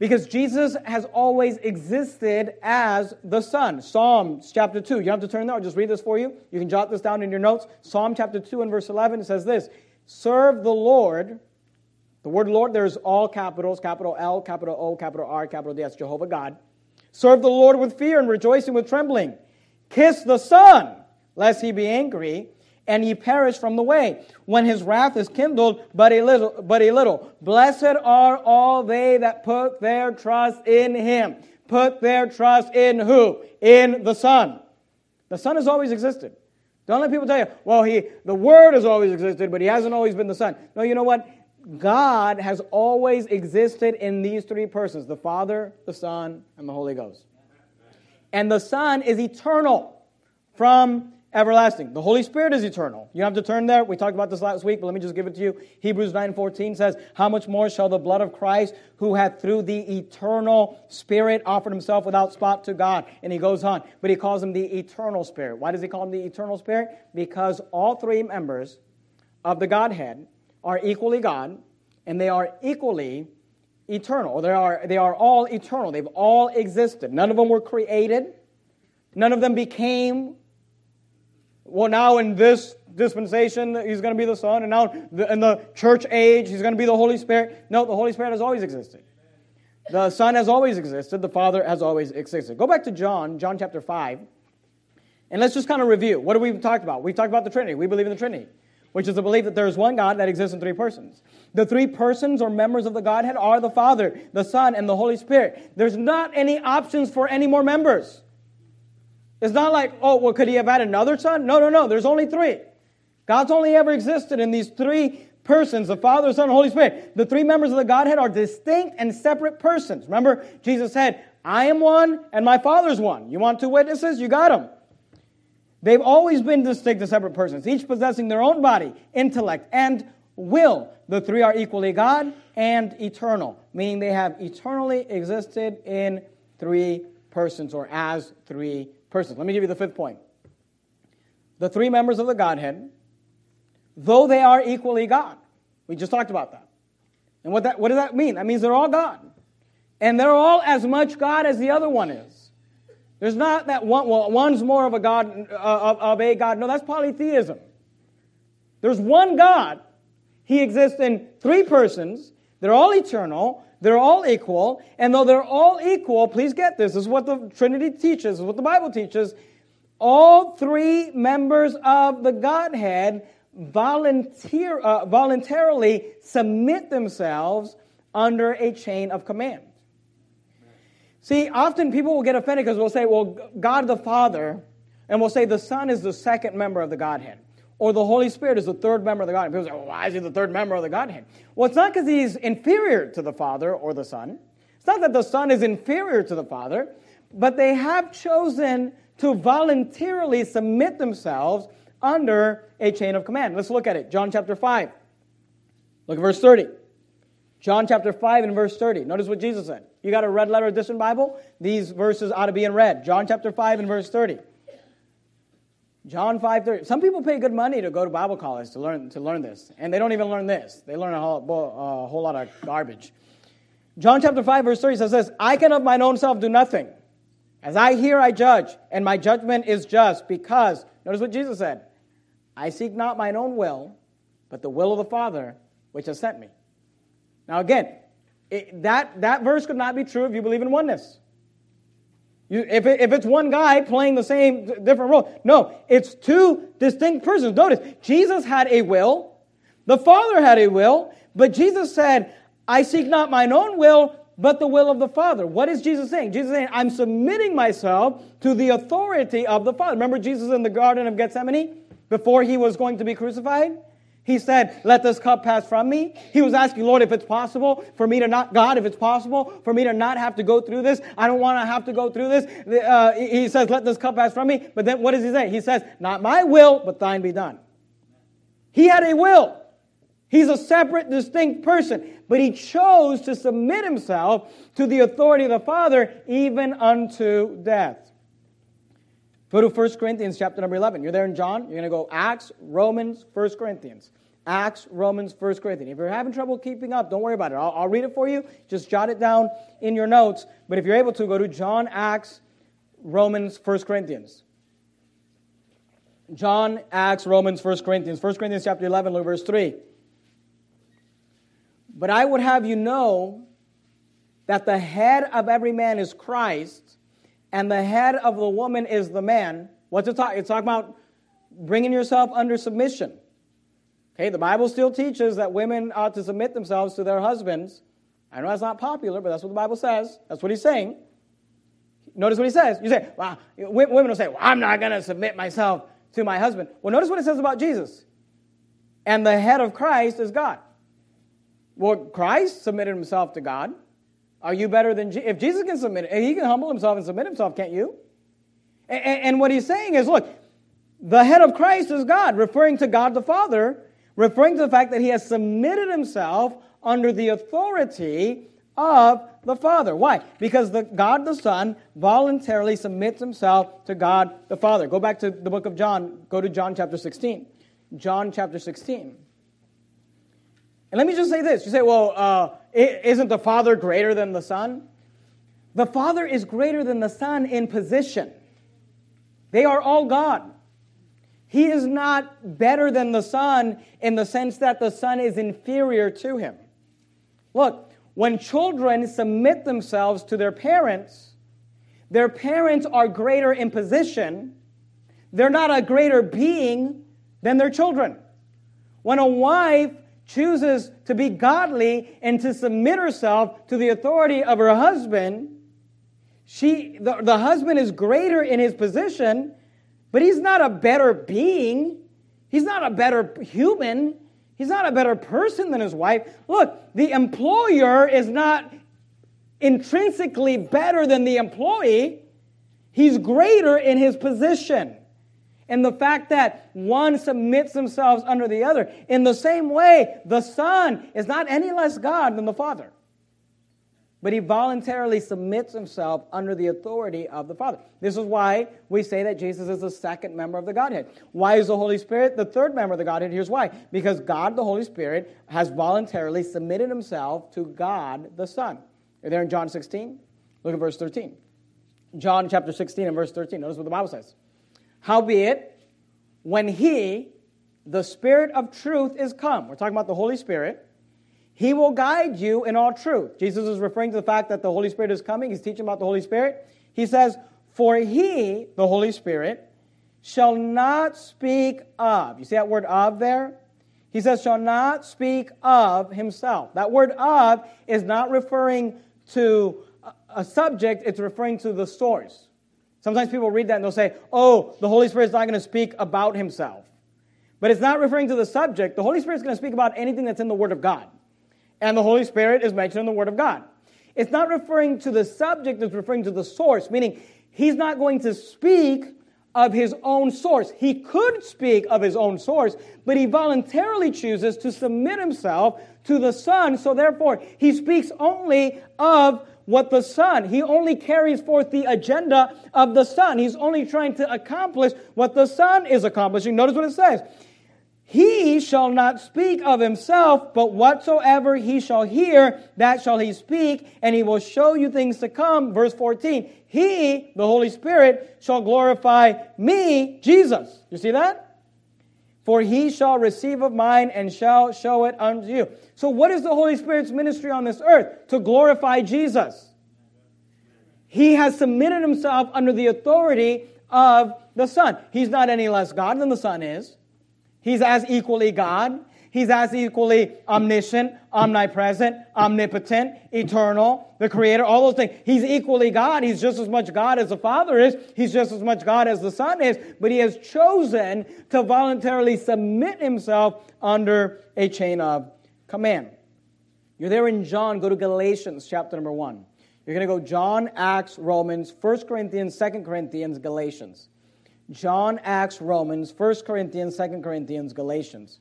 Because Jesus has always existed as the Son. Psalms chapter 2. You don't have to turn there. I'll just read this for you. You can jot this down in your notes. Psalm chapter 2 and verse 11 it says this Serve the Lord the word Lord, there's all capitals capital L, capital O, capital R, capital D. That's Jehovah God. Serve the Lord with fear and rejoicing with trembling. Kiss the Son, lest he be angry and ye perish from the way, when his wrath is kindled but a little. But a little. Blessed are all they that put their trust in him. Put their trust in who? In the Son. The Son has always existed. Don't let people tell you, well, he, the Word has always existed, but he hasn't always been the Son. No, you know what? God has always existed in these three persons the Father, the Son, and the Holy Ghost. And the Son is eternal from everlasting. The Holy Spirit is eternal. You have to turn there. We talked about this last week, but let me just give it to you. Hebrews 9:14 says, "How much more shall the blood of Christ, who hath through the eternal Spirit offered himself without spot to God?" And he goes on, but he calls him the eternal Spirit. Why does he call him the eternal Spirit? Because all three members of the Godhead are equally God, and they are equally eternal. They are, they are all eternal. They've all existed. None of them were created. None of them became, well, now in this dispensation, he's going to be the Son, and now in the church age, he's going to be the Holy Spirit. No, the Holy Spirit has always existed. The Son has always existed. The Father has always existed. Go back to John, John chapter 5, and let's just kind of review. What have we talked about? We've talked about the Trinity. We believe in the Trinity which is the belief that there is one God that exists in three persons. The three persons or members of the Godhead are the Father, the Son, and the Holy Spirit. There's not any options for any more members. It's not like, oh, well, could he have had another son? No, no, no. There's only three. God's only ever existed in these three persons the Father, Son, and Holy Spirit. The three members of the Godhead are distinct and separate persons. Remember, Jesus said, I am one and my Father's one. You want two witnesses? You got them. They've always been distinct and separate persons, each possessing their own body, intellect, and will. The three are equally God and eternal, meaning they have eternally existed in three persons or as three persons. Let me give you the fifth point. The three members of the Godhead, though they are equally God, we just talked about that. And what, that, what does that mean? That means they're all God. And they're all as much God as the other one is. There's not that one, well, one's more of a God, uh, of, of a God. No, that's polytheism. There's one God. He exists in three persons. They're all eternal. They're all equal. And though they're all equal, please get this. This is what the Trinity teaches. This is what the Bible teaches. All three members of the Godhead volunteer, uh, voluntarily submit themselves under a chain of command. See, often people will get offended because we'll say, well, God the Father, and we'll say the Son is the second member of the Godhead. Or the Holy Spirit is the third member of the Godhead. People say, well, why is he the third member of the Godhead? Well, it's not because he's inferior to the Father or the Son. It's not that the Son is inferior to the Father, but they have chosen to voluntarily submit themselves under a chain of command. Let's look at it. John chapter 5. Look at verse 30. John chapter 5 and verse 30. Notice what Jesus said. You got a red letter edition Bible? These verses ought to be in red. John chapter 5 and verse 30. John 5 30. Some people pay good money to go to Bible college to learn, to learn this. And they don't even learn this. They learn a whole, a whole lot of garbage. John chapter 5 verse 30 says this, I can of mine own self do nothing. As I hear, I judge, and my judgment is just because, notice what Jesus said, I seek not mine own will, but the will of the Father which has sent me. Now, again, it, that, that verse could not be true if you believe in oneness. You, if, it, if it's one guy playing the same different role, no, it's two distinct persons. Notice, Jesus had a will, the Father had a will, but Jesus said, I seek not mine own will, but the will of the Father. What is Jesus saying? Jesus saying, I'm submitting myself to the authority of the Father. Remember Jesus in the Garden of Gethsemane before he was going to be crucified? He said, Let this cup pass from me. He was asking, Lord, if it's possible for me to not, God, if it's possible for me to not have to go through this, I don't want to have to go through this. Uh, he says, Let this cup pass from me. But then what does he say? He says, Not my will, but thine be done. He had a will. He's a separate, distinct person, but he chose to submit himself to the authority of the Father even unto death. Go to 1 Corinthians chapter number 11. You're there in John. You're going to go Acts, Romans, 1 Corinthians. Acts, Romans, 1 Corinthians. If you're having trouble keeping up, don't worry about it. I'll, I'll read it for you. Just jot it down in your notes. But if you're able to, go to John, Acts, Romans, 1 Corinthians. John, Acts, Romans, 1 Corinthians. 1 Corinthians chapter 11, look verse 3. But I would have you know that the head of every man is Christ, and the head of the woman is the man. What's it talking? It's talking about bringing yourself under submission. Okay, the Bible still teaches that women ought to submit themselves to their husbands. I know that's not popular, but that's what the Bible says. That's what he's saying. Notice what he says. You say, well, women will say, well, I'm not going to submit myself to my husband. Well, notice what it says about Jesus. And the head of Christ is God. Well, Christ submitted himself to God. Are you better than Jesus? If Jesus can submit, he can humble himself and submit himself, can't you? And, and what he's saying is, look, the head of Christ is God, referring to God the Father, referring to the fact that he has submitted himself under the authority of the Father. Why? Because the God the Son voluntarily submits himself to God the Father. Go back to the book of John. Go to John chapter 16. John chapter 16. And let me just say this. You say, well, uh, isn't the Father greater than the Son? The Father is greater than the Son in position. They are all God. He is not better than the Son in the sense that the Son is inferior to him. Look, when children submit themselves to their parents, their parents are greater in position. They're not a greater being than their children. When a wife chooses to be godly and to submit herself to the authority of her husband, she, the, the husband is greater in his position, but he's not a better being. He's not a better human. He's not a better person than his wife. Look, the employer is not intrinsically better than the employee. He's greater in his position and the fact that one submits themselves under the other. In the same way, the Son is not any less God than the Father, but he voluntarily submits himself under the authority of the Father. This is why we say that Jesus is the second member of the Godhead. Why is the Holy Spirit the third member of the Godhead? Here's why because God, the Holy Spirit, has voluntarily submitted himself to God the Son. You're there in John 16? Look at verse 13. John chapter 16 and verse 13. Notice what the Bible says. Howbeit, when He, the Spirit of truth, is come, we're talking about the Holy Spirit, He will guide you in all truth. Jesus is referring to the fact that the Holy Spirit is coming. He's teaching about the Holy Spirit. He says, For He, the Holy Spirit, shall not speak of. You see that word of there? He says, shall not speak of himself. That word of is not referring to a subject, it's referring to the source. Sometimes people read that and they'll say, oh, the Holy Spirit's not going to speak about himself. But it's not referring to the subject. The Holy Spirit's going to speak about anything that's in the Word of God. And the Holy Spirit is mentioned in the Word of God. It's not referring to the subject, it's referring to the source, meaning he's not going to speak of his own source. He could speak of his own source, but he voluntarily chooses to submit himself to the Son, so therefore he speaks only of what the Son, he only carries forth the agenda of the Son. He's only trying to accomplish what the Son is accomplishing. Notice what it says. He shall not speak of himself, but whatsoever he shall hear, that shall he speak, and he will show you things to come. Verse 14. He, the Holy Spirit, shall glorify me, Jesus. You see that? For he shall receive of mine and shall show it unto you. So, what is the Holy Spirit's ministry on this earth? To glorify Jesus. He has submitted himself under the authority of the Son. He's not any less God than the Son is. He's as equally God He's as equally omniscient, omnipresent, omnipotent, eternal, the creator, all those things. He's equally God. He's just as much God as the Father is. He's just as much God as the Son is. But he has chosen to voluntarily submit himself under a chain of command. You're there in John. Go to Galatians chapter number 1. You're going to go John, Acts, Romans, 1 Corinthians, 2 Corinthians, Galatians. John, Acts, Romans, 1 Corinthians, 2 Corinthians, Galatians.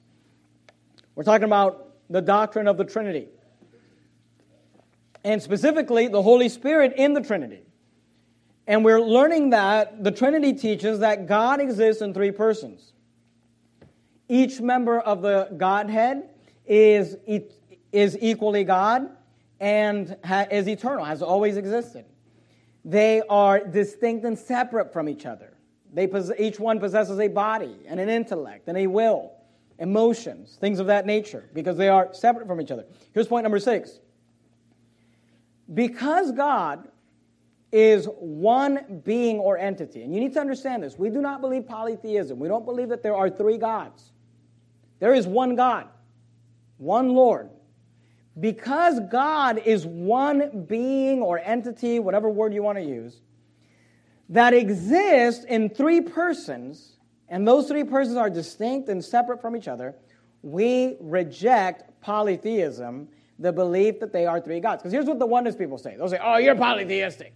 We're talking about the doctrine of the Trinity. And specifically, the Holy Spirit in the Trinity. And we're learning that the Trinity teaches that God exists in three persons. Each member of the Godhead is, is equally God and is eternal, has always existed. They are distinct and separate from each other. They, each one possesses a body and an intellect and a will emotions, things of that nature, because they are separate from each other. Here's point number six. Because God is one being or entity, and you need to understand this, we do not believe polytheism. We don't believe that there are three gods. There is one God, one Lord. Because God is one being or entity, whatever word you want to use, that exists in three persons, and those three persons are distinct and separate from each other, we reject polytheism, the belief that they are three gods. Because here's what the oneness people say they'll say, oh, you're polytheistic.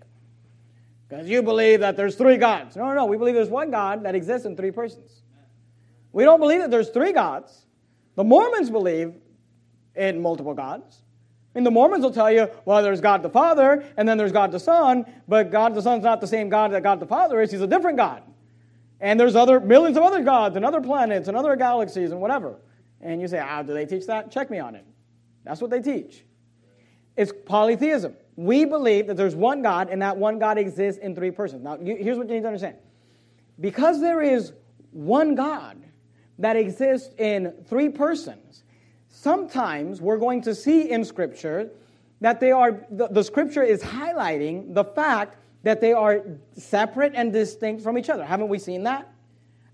Because you believe that there's three gods. No, no, no. We believe there's one God that exists in three persons. We don't believe that there's three gods. The Mormons believe in multiple gods. Mean, the Mormons will tell you, well, there's God the Father, and then there's God the Son, but God the Son's not the same God that God the Father is. He's a different God. And there's other millions of other gods and other planets and other galaxies and whatever. And you say, ah, do they teach that? Check me on it. That's what they teach. It's polytheism. We believe that there's one God and that one God exists in three persons. Now, here's what you need to understand. Because there is one God that exists in three persons, sometimes we're going to see in Scripture that they are, the, the Scripture is highlighting the fact that they are separate and distinct from each other. Haven't we seen that?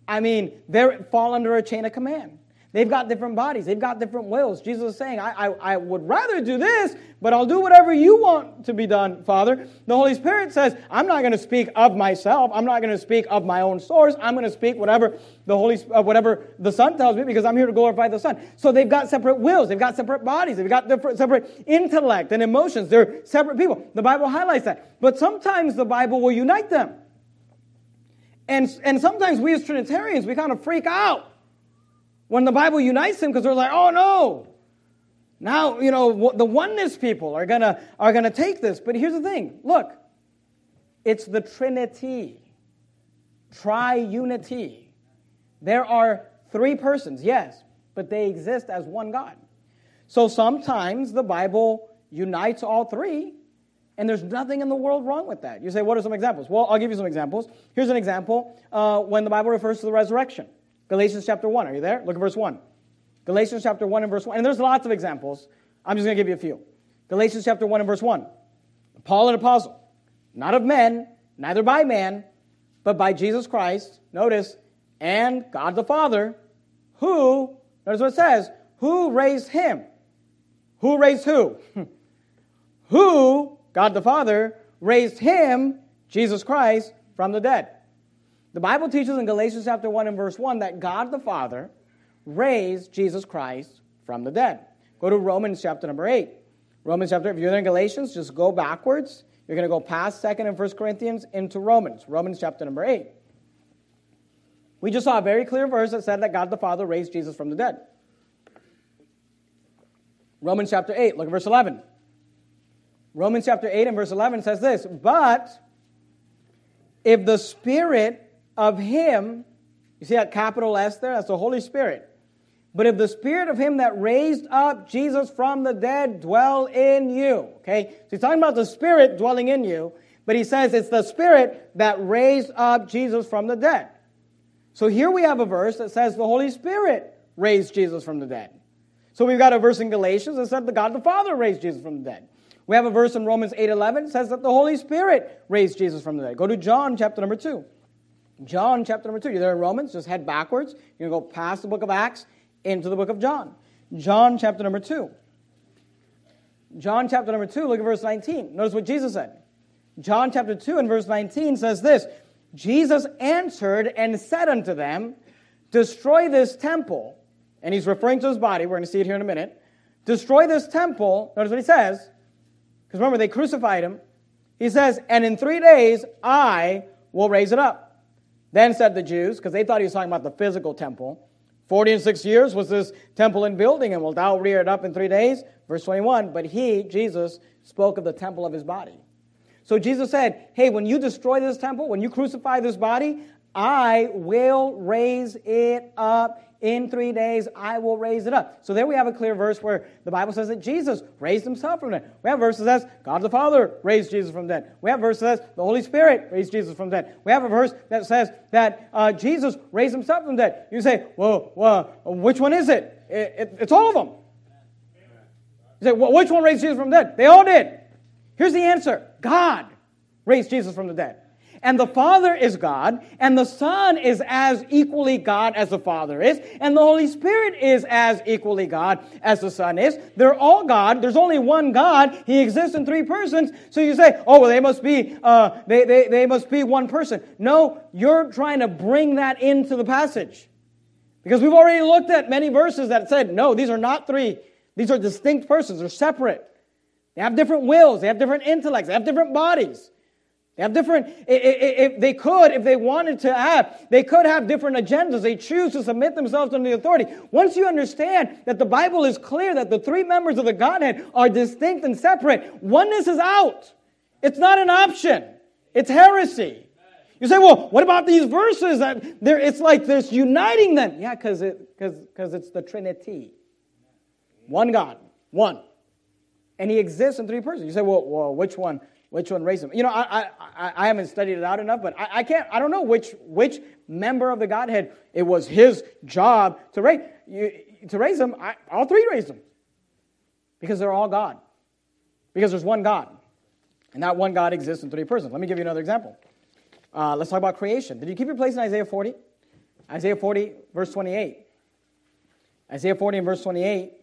I mean, they fall under a chain of command. They've got different bodies. They've got different wills. Jesus is saying, I, I, I, would rather do this, but I'll do whatever you want to be done, Father. The Holy Spirit says, I'm not going to speak of myself. I'm not going to speak of my own source. I'm going to speak whatever the Holy, uh, whatever the Son tells me because I'm here to glorify the Son. So they've got separate wills. They've got separate bodies. They've got different, separate intellect and emotions. They're separate people. The Bible highlights that. But sometimes the Bible will unite them. And, and sometimes we as Trinitarians, we kind of freak out when the Bible unites them because they're like, oh no. Now, you know, the oneness people are going to are going to take this. But here's the thing. Look. It's the Trinity. Triunity. There are three persons, yes, but they exist as one God. So sometimes the Bible unites all three, and there's nothing in the world wrong with that. You say, what are some examples? Well, I'll give you some examples. Here's an example uh, when the Bible refers to the resurrection. Galatians chapter 1. Are you there? Look at verse 1. Galatians chapter 1 and verse 1. And there's lots of examples. I'm just going to give you a few. Galatians chapter 1 and verse 1. Paul, an apostle, not of men, neither by man, but by Jesus Christ, notice, and God the Father, who, notice what it says, who raised him? Who raised who? who, God the Father, raised him, Jesus Christ, from the dead. The Bible teaches in Galatians chapter 1 and verse 1 that God the Father raised Jesus Christ from the dead. Go to Romans chapter number 8. Romans chapter, if you're in Galatians, just go backwards. You're going to go past 2nd and 1st Corinthians into Romans. Romans chapter number 8. We just saw a very clear verse that said that God the Father raised Jesus from the dead. Romans chapter 8, look at verse 11. Romans chapter 8 and verse 11 says this But if the Spirit of him, you see that capital S there? That's the Holy Spirit. But if the spirit of him that raised up Jesus from the dead dwell in you, okay? So he's talking about the spirit dwelling in you, but he says it's the spirit that raised up Jesus from the dead. So here we have a verse that says the Holy Spirit raised Jesus from the dead. So we've got a verse in Galatians that says the God the Father raised Jesus from the dead. We have a verse in Romans 8:11 that says that the Holy Spirit raised Jesus from the dead. Go to John chapter number 2. John chapter number 2. You're there in Romans, just head backwards. You're going to go past the book of Acts into the book of John. John chapter number 2. John chapter number 2, look at verse 19. Notice what Jesus said. John chapter 2 and verse 19 says this Jesus answered and said unto them, Destroy this temple. And he's referring to his body. We're going to see it here in a minute. Destroy this temple. Notice what he says. Because remember, they crucified him. He says, And in three days I will raise it up. Then said the Jews, because they thought he was talking about the physical temple. Forty and six years was this temple in building, and will thou rear it up in three days? Verse 21. But he, Jesus, spoke of the temple of his body. So Jesus said, Hey, when you destroy this temple, when you crucify this body, I will raise it up in three days. I will raise it up. So there we have a clear verse where the Bible says that Jesus raised himself from dead. We have verses that says God the Father raised Jesus from dead. We have verses that says the Holy Spirit raised Jesus from dead. We have a verse that says that uh, Jesus raised himself from dead. You say, well, well which one is it? it, it it's all of them. You say, well, which one raised Jesus from dead? They all did. Here's the answer God raised Jesus from the dead. And the Father is God, and the Son is as equally God as the Father is, and the Holy Spirit is as equally God as the Son is. They're all God. There's only one God. He exists in three persons. So you say, oh, well, they must be, uh, they, they, they must be one person. No, you're trying to bring that into the passage. Because we've already looked at many verses that said, no, these are not three. These are distinct persons. They're separate. They have different wills, they have different intellects, they have different bodies. They have different, if they could, if they wanted to have, they could have different agendas. They choose to submit themselves under the authority. Once you understand that the Bible is clear that the three members of the Godhead are distinct and separate, oneness is out. It's not an option, it's heresy. You say, well, what about these verses that there, it's like there's uniting them? Yeah, because it, cause, cause it's the Trinity. One God, one and he exists in three persons. You say, well, well which one? Which one raised him? You know, I, I, I haven't studied it out enough, but I, I can't. I don't know which which member of the Godhead it was his job to raise you, to raise them. I, all three raised them because they're all God. Because there's one God, and that one God exists in three persons. Let me give you another example. Uh, let's talk about creation. Did you keep your place in Isaiah 40? Isaiah 40, verse 28. Isaiah 40 and verse 28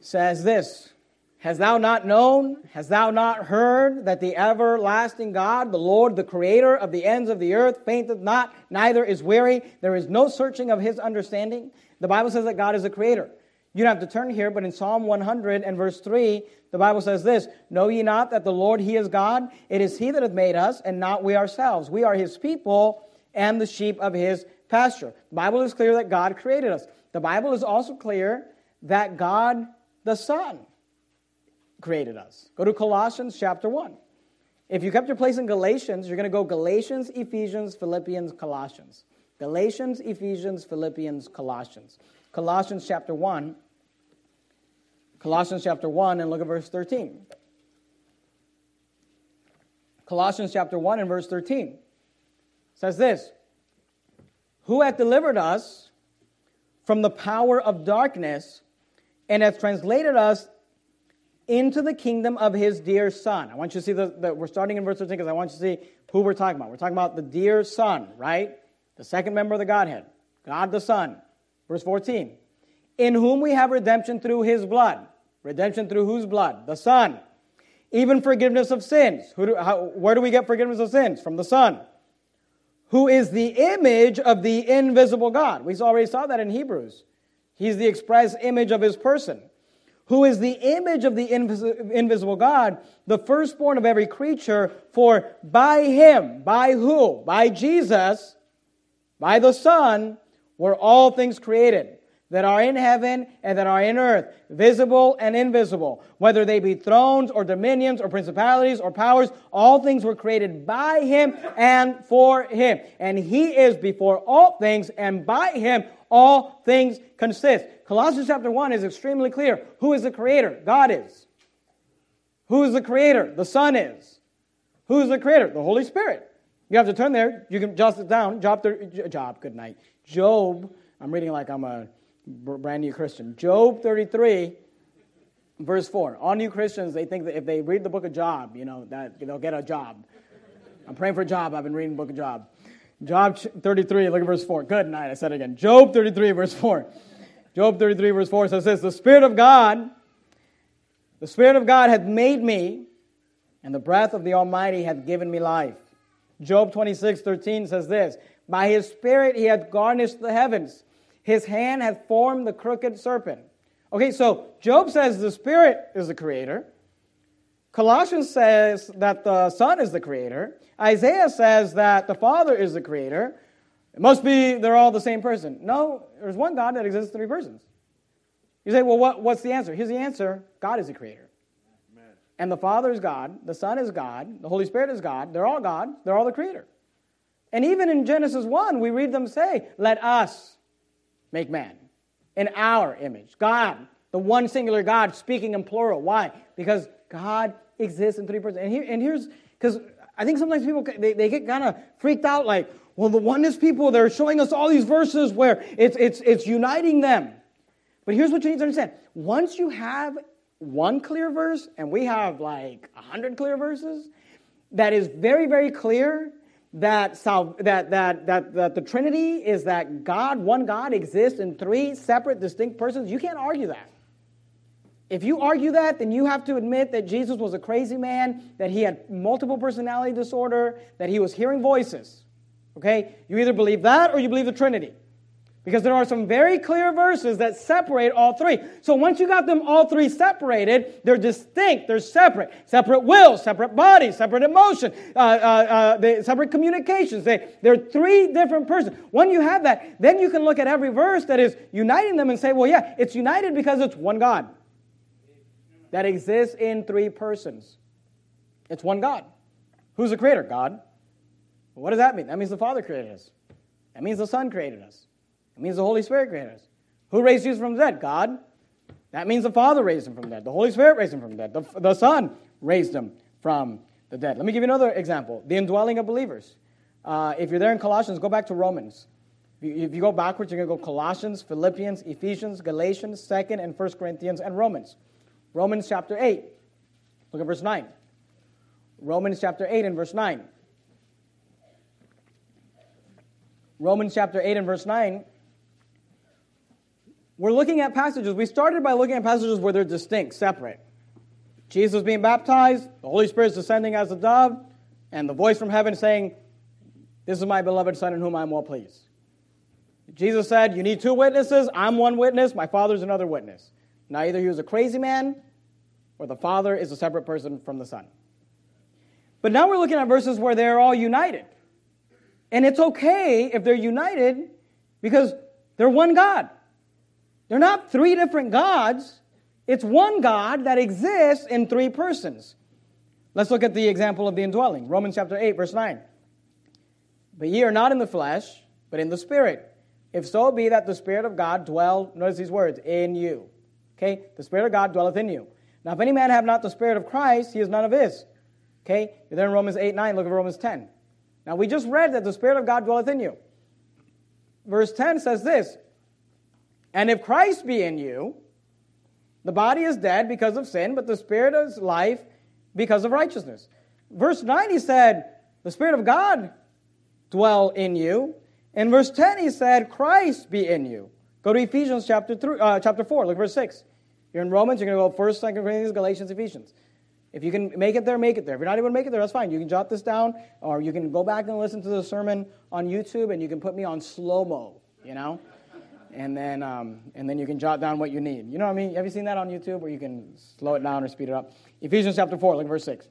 says this Has thou not known, hast thou not heard that the everlasting God, the Lord, the creator of the ends of the earth, fainteth not, neither is weary? There is no searching of his understanding. The Bible says that God is a creator. You don't have to turn here, but in Psalm 100 and verse 3, the Bible says this Know ye not that the Lord, He is God? It is He that hath made us, and not we ourselves. We are His people and the sheep of His pasture. The Bible is clear that God created us. The Bible is also clear that God the Son created us. Go to Colossians chapter 1. If you kept your place in Galatians, you're going to go Galatians, Ephesians, Philippians, Colossians. Galatians, Ephesians, Philippians, Colossians. Colossians chapter 1. Colossians chapter 1 and look at verse 13. Colossians chapter 1 and verse 13 says this Who hath delivered us from the power of darkness and hath translated us into the kingdom of his dear son. I want you to see that we're starting in verse 13 because I want you to see who we're talking about. We're talking about the dear son, right? The second member of the Godhead, God the Son. Verse 14. In whom we have redemption through his blood. Redemption through whose blood? The Son. Even forgiveness of sins. Do, how, where do we get forgiveness of sins? From the Son. Who is the image of the invisible God. We already saw that in Hebrews. He's the express image of his person, who is the image of the invisible God, the firstborn of every creature. For by him, by who? By Jesus, by the Son, were all things created that are in heaven and that are in earth, visible and invisible, whether they be thrones or dominions or principalities or powers, all things were created by him and for him. And he is before all things, and by him all things consist. Colossians chapter 1 is extremely clear. Who is the creator? God is. Who is the creator? The Son is. Who is the creator? The Holy Spirit. You have to turn there. You can jot it down. Job, Job, good night. Job, I'm reading like I'm a brand new Christian. Job 33, verse 4. All new Christians, they think that if they read the book of Job, you know, that they'll get a job. I'm praying for a job. I've been reading the book of Job. Job 33, look at verse 4. Good night. I said it again. Job 33, verse 4. Job 33, verse 4 says this The Spirit of God, the Spirit of God hath made me, and the breath of the Almighty hath given me life. Job 26, 13 says this By his Spirit he hath garnished the heavens, his hand hath formed the crooked serpent. Okay, so Job says the Spirit is the creator. Colossians says that the Son is the creator. Isaiah says that the Father is the creator. It must be they're all the same person. No, there's one God that exists in three persons. You say, well, what, what's the answer? Here's the answer God is the creator. Amen. And the Father is God, the Son is God, the Holy Spirit is God. They're all God, they're all the creator. And even in Genesis 1, we read them say, Let us make man in our image. God, the one singular God, speaking in plural. Why? Because God exists in three persons. And, here, and here's, because I think sometimes people, they, they get kind of freaked out like, well, the oneness people, they're showing us all these verses where it's, it's, it's uniting them. But here's what you need to understand. Once you have one clear verse, and we have like a hundred clear verses, that is very, very clear that, sal- that, that, that, that the Trinity is that God, one God, exists in three separate, distinct persons. You can't argue that. If you argue that, then you have to admit that Jesus was a crazy man, that he had multiple personality disorder, that he was hearing voices. Okay? You either believe that or you believe the Trinity. Because there are some very clear verses that separate all three. So once you got them all three separated, they're distinct, they're separate. Separate wills, separate bodies, separate emotion, uh, uh, uh, they, separate communications. They, they're three different persons. When you have that, then you can look at every verse that is uniting them and say, well, yeah, it's united because it's one God that exists in three persons. It's one God. Who's the creator? God. What does that mean? That means the Father created us. That means the Son created us. It means the Holy Spirit created us. Who raised Jesus from the dead? God. That means the Father raised him from the dead. The Holy Spirit raised him from the dead. The, the Son raised him from the dead. Let me give you another example the indwelling of believers. Uh, if you're there in Colossians, go back to Romans. If you, if you go backwards, you're going to go Colossians, Philippians, Ephesians, Galatians, 2nd and 1st Corinthians, and Romans. Romans chapter 8. Look at verse 9. Romans chapter 8 and verse 9. Romans chapter 8 and verse 9. We're looking at passages. We started by looking at passages where they're distinct, separate. Jesus being baptized, the Holy Spirit is descending as a dove, and the voice from heaven saying, This is my beloved Son in whom I am well pleased. Jesus said, You need two witnesses. I'm one witness. My Father's another witness. Now, either he was a crazy man or the Father is a separate person from the Son. But now we're looking at verses where they're all united. And it's okay if they're united because they're one God. They're not three different gods, it's one God that exists in three persons. Let's look at the example of the indwelling. Romans chapter 8, verse 9. But ye are not in the flesh, but in the Spirit. If so be that the Spirit of God dwell, notice these words, in you. Okay? The Spirit of God dwelleth in you. Now, if any man have not the Spirit of Christ, he is none of his. Okay? You're there in Romans 8, 9. Look at Romans 10. Now, we just read that the Spirit of God dwelleth in you. Verse 10 says this And if Christ be in you, the body is dead because of sin, but the Spirit is life because of righteousness. Verse 9, he said, The Spirit of God dwell in you. In verse 10, he said, Christ be in you. Go to Ephesians chapter, three, uh, chapter 4, look verse 6. You're in Romans, you're going to go 1st, 2nd Corinthians, Galatians, Ephesians. If you can make it there, make it there. If you're not able to make it there, that's fine. You can jot this down, or you can go back and listen to the sermon on YouTube, and you can put me on slow mo, you know? and then, um, and then you can jot down what you need. You know what I mean? Have you seen that on YouTube where you can slow it down or speed it up? Ephesians chapter 4, look at verse 6.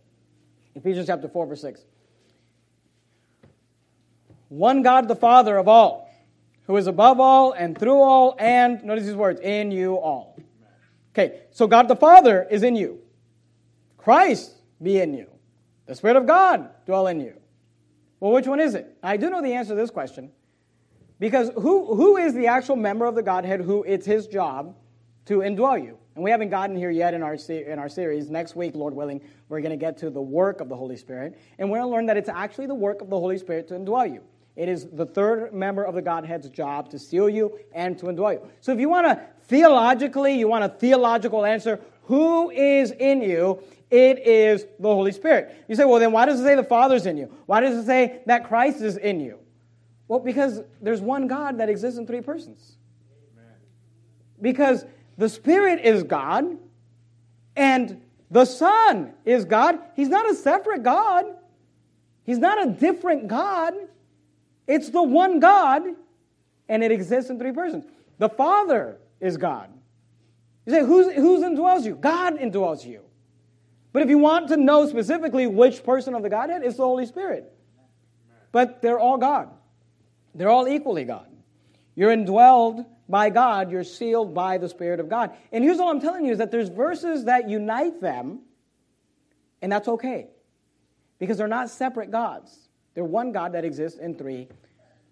Ephesians chapter 4, verse 6. One God, the Father of all who is above all and through all and, notice these words, in you all. Okay, so God the Father is in you. Christ be in you. The Spirit of God dwell in you. Well, which one is it? I do know the answer to this question. Because who, who is the actual member of the Godhead who it's his job to indwell you? And we haven't gotten here yet in our, in our series. Next week, Lord willing, we're going to get to the work of the Holy Spirit. And we're going to learn that it's actually the work of the Holy Spirit to indwell you. It is the third member of the Godhead's job to seal you and to indwell you. So if you want to theologically, you want a theological answer, who is in you? It is the Holy Spirit. You say, well, then why does it say the Father's in you? Why does it say that Christ is in you? Well, because there's one God that exists in three persons. Because the Spirit is God and the Son is God. He's not a separate God, He's not a different God. It's the one God, and it exists in three persons. The Father is God. You say, who's, who's indwells you? God indwells you. But if you want to know specifically which person of the Godhead, it's the Holy Spirit. But they're all God. They're all equally God. You're indwelled by God, you're sealed by the Spirit of God. And here's all I'm telling you is that there's verses that unite them, and that's okay. Because they're not separate gods. They're one God that exists in three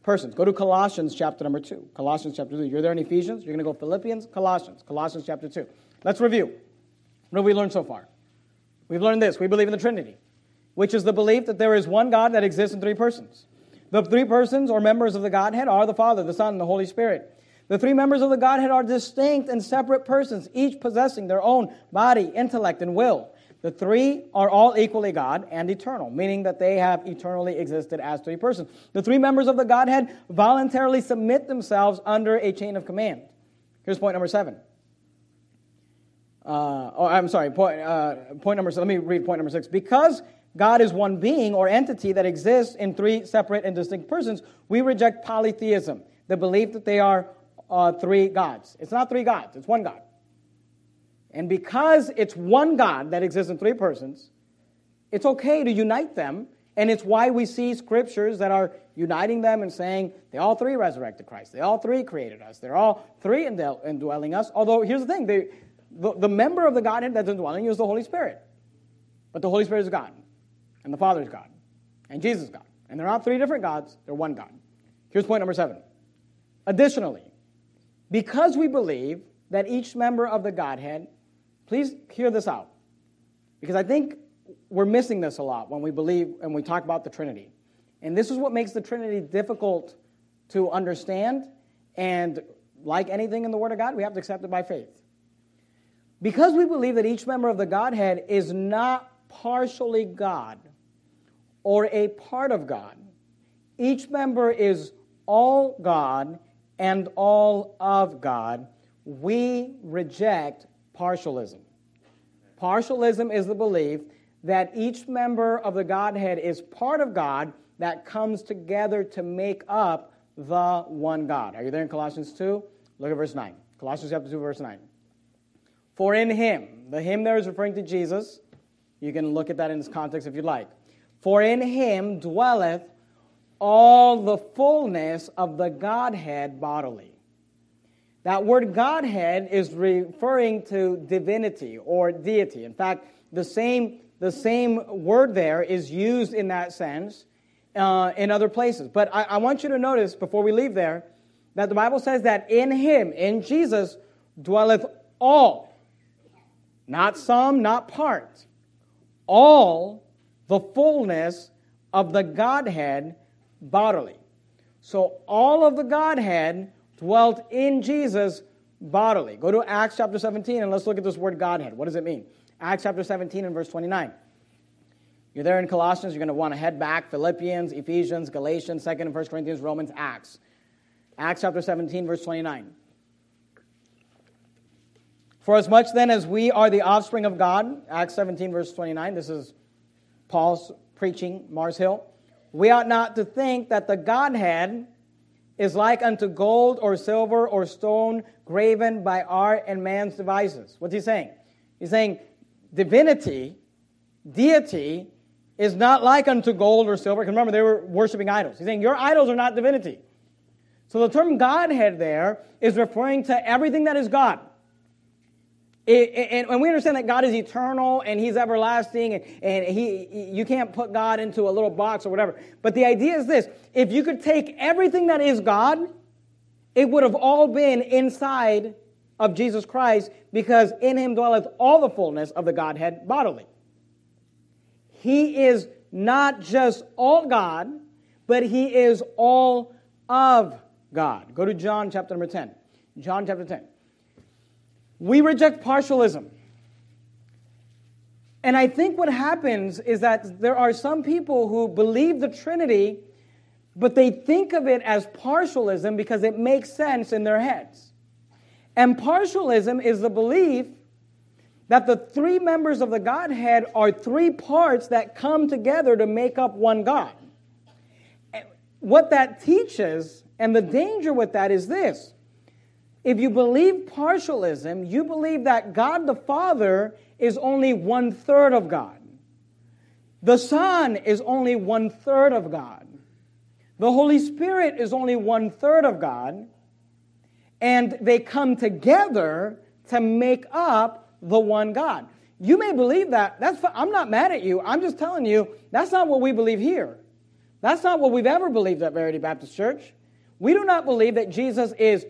persons. Go to Colossians chapter number 2. Colossians chapter 2. You're there in Ephesians, you're going to go Philippians, Colossians. Colossians chapter 2. Let's review. What have we learned so far? We've learned this. We believe in the Trinity, which is the belief that there is one God that exists in three persons. The three persons or members of the Godhead are the Father, the Son, and the Holy Spirit. The three members of the Godhead are distinct and separate persons, each possessing their own body, intellect, and will. The three are all equally God and eternal, meaning that they have eternally existed as three persons. The three members of the Godhead voluntarily submit themselves under a chain of command. Here's point number seven. Uh, oh, I'm sorry, point, uh, point number, let me read point number six. Because God is one being or entity that exists in three separate and distinct persons, we reject polytheism, the belief that they are uh, three gods. It's not three gods, it's one God. And because it's one God that exists in three persons, it's okay to unite them. And it's why we see scriptures that are uniting them and saying they all three resurrected Christ. They all three created us. They're all three indwelling us. Although, here's the thing they, the, the member of the Godhead that's indwelling you is the Holy Spirit. But the Holy Spirit is God. And the Father is God. And Jesus is God. And they're not three different gods, they're one God. Here's point number seven. Additionally, because we believe that each member of the Godhead, please hear this out, because I think we're missing this a lot when we believe and we talk about the Trinity. And this is what makes the Trinity difficult to understand. And like anything in the Word of God, we have to accept it by faith. Because we believe that each member of the Godhead is not partially God or a part of God, each member is all God and all of God, we reject partialism. Partialism is the belief that each member of the Godhead is part of God that comes together to make up the one God. Are you there in Colossians 2? Look at verse 9. Colossians chapter 2, verse 9. For in him, the him there is referring to Jesus. You can look at that in this context if you'd like. For in him dwelleth all the fullness of the Godhead bodily. That word Godhead is referring to divinity or deity. In fact, the same, the same word there is used in that sense uh, in other places. But I, I want you to notice before we leave there that the Bible says that in Him, in Jesus, dwelleth all, not some, not part, all the fullness of the Godhead bodily. So all of the Godhead dwelt in Jesus bodily. Go to Acts chapter 17 and let's look at this word Godhead. What does it mean? Acts chapter 17 and verse 29. You're there in Colossians, you're going to want to head back Philippians, Ephesians, Galatians, 2nd and 1st Corinthians, Romans, Acts. Acts chapter 17, verse 29. For as much then as we are the offspring of God, Acts 17, verse 29, this is Paul's preaching, Mars Hill we ought not to think that the Godhead is like unto gold or silver or stone graven by art and man's devices. What's he saying? He's saying divinity, deity, is not like unto gold or silver. Because remember, they were worshiping idols. He's saying your idols are not divinity. So the term Godhead there is referring to everything that is God. It, and, we understand that God is eternal and He's everlasting, and, and he, you can't put God into a little box or whatever. But the idea is this if you could take everything that is God, it would have all been inside of Jesus Christ because in him dwelleth all the fullness of the Godhead bodily. He is not just all God, but he is all of God. Go to John chapter number 10. John chapter 10. We reject partialism. And I think what happens is that there are some people who believe the Trinity, but they think of it as partialism because it makes sense in their heads. And partialism is the belief that the three members of the Godhead are three parts that come together to make up one God. What that teaches, and the danger with that is this if you believe partialism, you believe that God the Father is only one third of God. The Son is only one third of God. The Holy Spirit is only one third of God. And they come together to make up the one God. You may believe that. That's I'm not mad at you. I'm just telling you that's not what we believe here. That's not what we've ever believed at Verity Baptist Church. We do not believe that Jesus is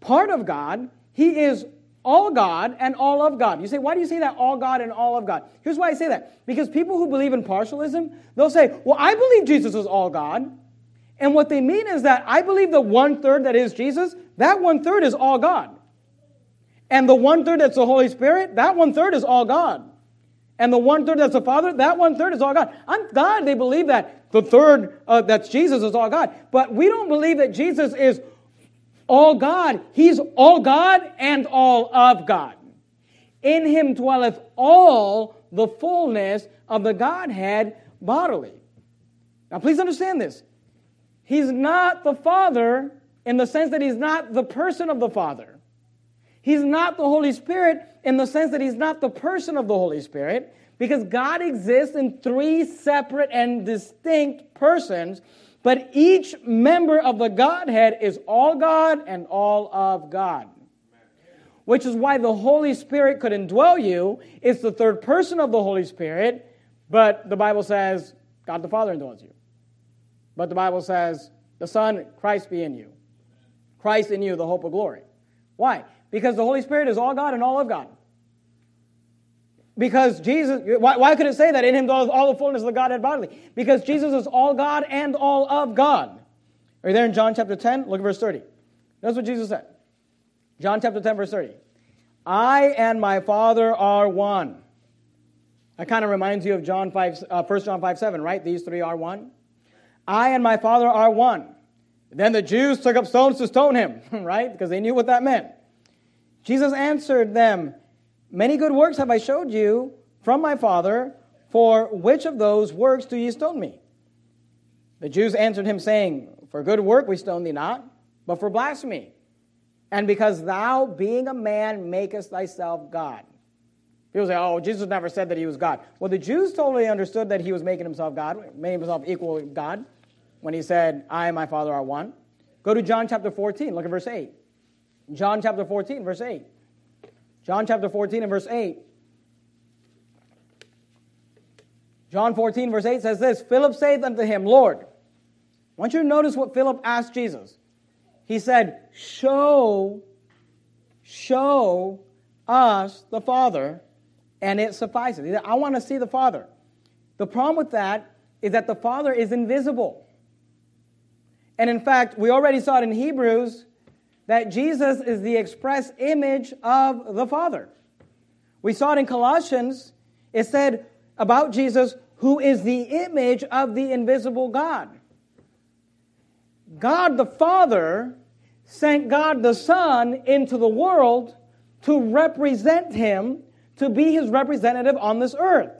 part of God. He is all God and all of God. You say, why do you say that all God and all of God? Here's why I say that. Because people who believe in partialism, they'll say, well, I believe Jesus is all God. And what they mean is that I believe the one third that is Jesus, that one third is all God. And the one third that's the Holy Spirit, that one third is all God. And the one third that's the Father, that one third is all God. I'm glad they believe that the third uh, that's Jesus is all God. But we don't believe that Jesus is all God. He's all God and all of God. In him dwelleth all the fullness of the Godhead bodily. Now, please understand this. He's not the Father in the sense that he's not the person of the Father. He's not the Holy Spirit in the sense that he's not the person of the Holy Spirit, because God exists in three separate and distinct persons but each member of the Godhead is all God and all of God. Which is why the Holy Spirit could indwell you. It's the third person of the Holy Spirit, but the Bible says God the Father indwells you. But the Bible says the Son, Christ be in you. Christ in you, the hope of glory. Why? Because the Holy Spirit is all God and all of God. Because Jesus, why, why could it say that in him dwells all the fullness of the Godhead bodily? Because Jesus is all God and all of God. Are you there in John chapter 10? Look at verse 30. That's what Jesus said. John chapter 10, verse 30. I and my Father are one. That kind of reminds you of John 5, uh, 1 John 5, 7, right? These three are one. I and my Father are one. Then the Jews took up stones to stone him, right? Because they knew what that meant. Jesus answered them, Many good works have I showed you from my Father. For which of those works do ye stone me? The Jews answered him, saying, For good work we stone thee not, but for blasphemy. And because thou, being a man, makest thyself God. People say, oh, Jesus never said that he was God. Well, the Jews totally understood that he was making himself God, making himself equal with God, when he said, I and my Father are one. Go to John chapter 14, look at verse 8. John chapter 14, verse 8. John chapter 14 and verse 8. John 14, verse 8 says this Philip saith unto him, Lord, I want you to notice what Philip asked Jesus. He said, Show, show us the Father, and it suffices. He said, I want to see the Father. The problem with that is that the Father is invisible. And in fact, we already saw it in Hebrews that Jesus is the express image of the Father. We saw it in Colossians. It said about Jesus, who is the image of the invisible God. God the Father sent God the Son into the world to represent him, to be his representative on this earth.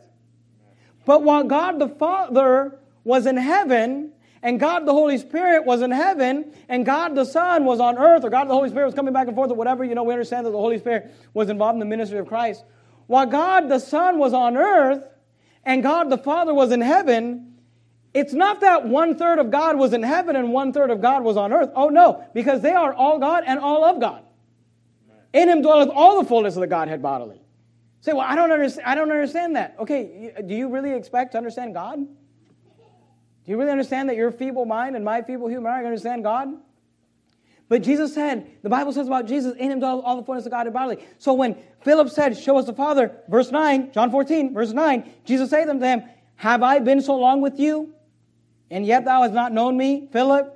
But while God the Father was in heaven, and God the Holy Spirit was in heaven, and God the Son was on earth, or God the Holy Spirit was coming back and forth, or whatever. You know, we understand that the Holy Spirit was involved in the ministry of Christ. While God the Son was on earth, and God the Father was in heaven, it's not that one third of God was in heaven and one third of God was on earth. Oh, no, because they are all God and all of God. In him dwelleth all the fullness of the Godhead bodily. Say, well, I don't understand. I don't understand that. Okay, do you really expect to understand God? Do you really understand that your feeble mind and my feeble human mind understand God? But Jesus said, the Bible says about Jesus, in him dwells all the fullness of God in bodily. So when Philip said, Show us the Father, verse 9, John 14, verse 9, Jesus said unto him, Have I been so long with you, and yet thou hast not known me, Philip?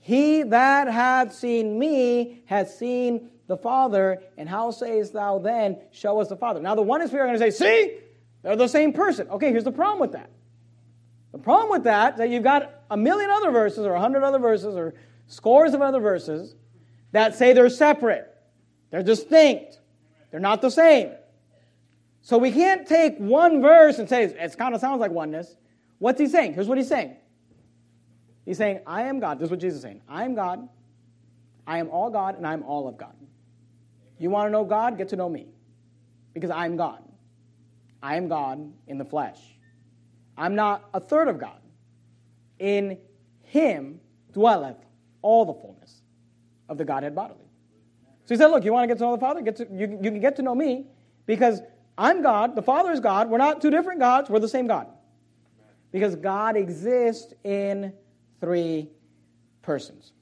He that hath seen me hath seen the Father, and how sayest thou then, Show us the Father? Now the oneness are going to say, See, they're the same person. Okay, here's the problem with that. The problem with that is that you've got a million other verses, or a hundred other verses, or scores of other verses that say they're separate, they're distinct, they're not the same. So we can't take one verse and say it kind of sounds like oneness. What's he saying? Here's what he's saying. He's saying, I am God. This is what Jesus is saying. I am God. I am all God, and I am all of God. You want to know God? Get to know me. Because I am God. I am God in the flesh. I'm not a third of God. In him dwelleth all the fullness of the Godhead bodily. So he said, Look, you want to get to know the Father? Get to, you, you can get to know me because I'm God, the Father is God. We're not two different gods, we're the same God. Because God exists in three persons.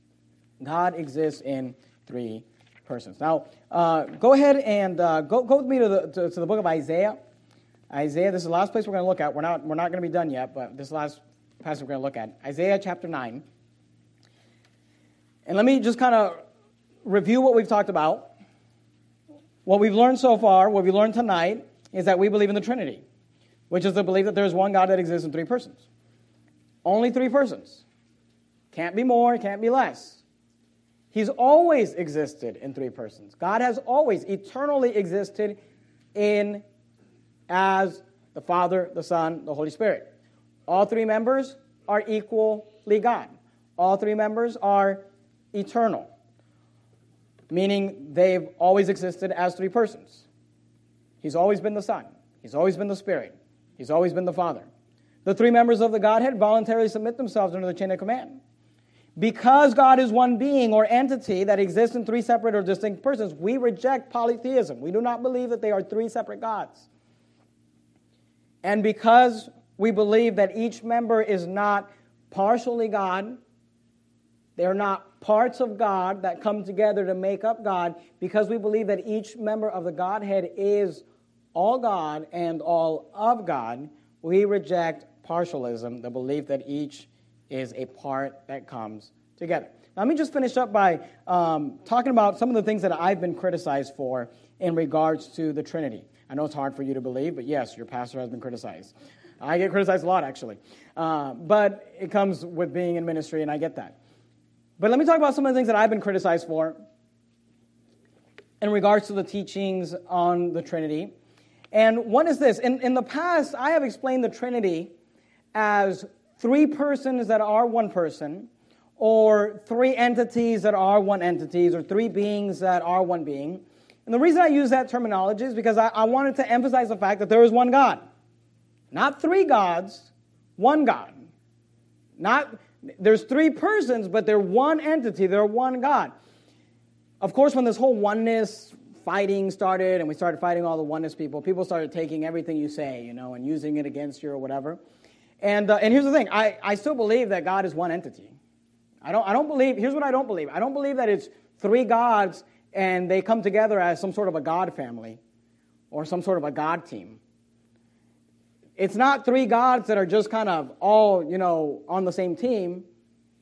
God exists in three persons. Now, uh, go ahead and uh, go, go with me to the, to, to the book of Isaiah. Isaiah, this is the last place we're going to look at. We're not, we're not going to be done yet, but this is last passage we're going to look at. Isaiah chapter 9. And let me just kind of review what we've talked about. What we've learned so far, what we learned tonight, is that we believe in the Trinity, which is the belief that there's one God that exists in three persons. Only three persons. Can't be more, can't be less. He's always existed in three persons. God has always eternally existed in as the Father, the Son, the Holy Spirit. All three members are equally God. All three members are eternal, meaning they've always existed as three persons. He's always been the Son, He's always been the Spirit, He's always been the Father. The three members of the Godhead voluntarily submit themselves under the chain of command. Because God is one being or entity that exists in three separate or distinct persons, we reject polytheism. We do not believe that they are three separate gods. And because we believe that each member is not partially God, they're not parts of God that come together to make up God because we believe that each member of the Godhead is all God and all of God. We reject partialism, the belief that each is a part that comes together. Now, let me just finish up by um, talking about some of the things that I've been criticized for in regards to the Trinity. I know it's hard for you to believe, but yes, your pastor has been criticized. I get criticized a lot, actually. Uh, but it comes with being in ministry, and I get that. But let me talk about some of the things that I've been criticized for in regards to the teachings on the Trinity. And one is this in, in the past, I have explained the Trinity as three persons that are one person, or three entities that are one entities, or three beings that are one being. And the reason I use that terminology is because I, I wanted to emphasize the fact that there is one God. Not three gods, one God. Not there's three persons, but they're one entity, they're one God. Of course, when this whole oneness fighting started and we started fighting all the oneness people, people started taking everything you say, you know, and using it against you or whatever. And, uh, and here's the thing I, I still believe that God is one entity. I don't, I don't believe, here's what I don't believe I don't believe that it's three gods and they come together as some sort of a God family or some sort of a God team. It's not three gods that are just kind of all, you know, on the same team.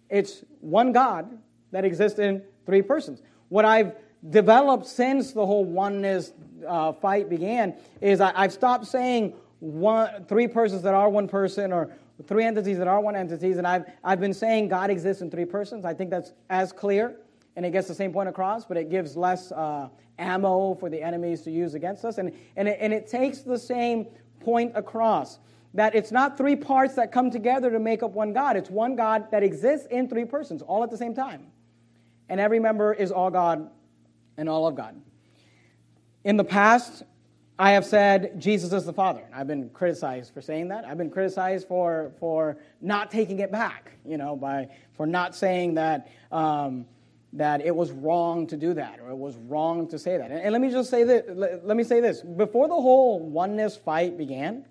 It's one God that exists in three persons. What I've developed since the whole oneness uh, fight began is I, have stopped saying one, three persons that are one person or three entities that are one entities, and I've, I've been saying God exists in three persons. I think that's as clear, and it gets the same point across, but it gives less uh, ammo for the enemies to use against us, and, and, it, and it takes the same point across that it's not three parts that come together to make up one God. It's one God that exists in three persons, all at the same time. And every member is all God and all of God. In the past, I have said Jesus is the Father. I've been criticized for saying that. I've been criticized for, for not taking it back, you know, by, for not saying that, um, that it was wrong to do that or it was wrong to say that. And, and let me just say this, let, let me say this. Before the whole oneness fight began,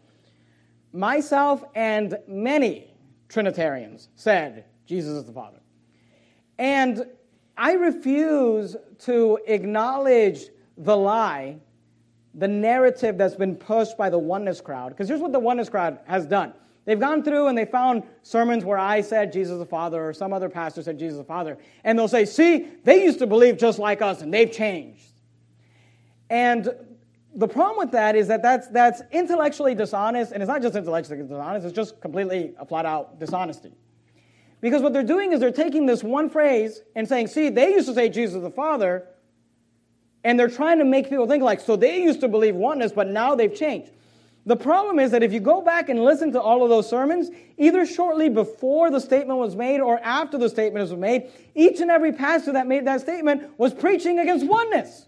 myself and many Trinitarians said Jesus is the Father. And I refuse to acknowledge the lie, the narrative that's been pushed by the oneness crowd. Because here's what the oneness crowd has done they've gone through and they found sermons where I said Jesus the Father or some other pastor said Jesus the Father. And they'll say, see, they used to believe just like us and they've changed. And the problem with that is that that's, that's intellectually dishonest, and it's not just intellectually dishonest, it's just completely a flat out dishonesty. Because what they're doing is they're taking this one phrase and saying, see, they used to say Jesus the Father, and they're trying to make people think like, so they used to believe oneness, but now they've changed. The problem is that if you go back and listen to all of those sermons, either shortly before the statement was made or after the statement was made, each and every pastor that made that statement was preaching against oneness.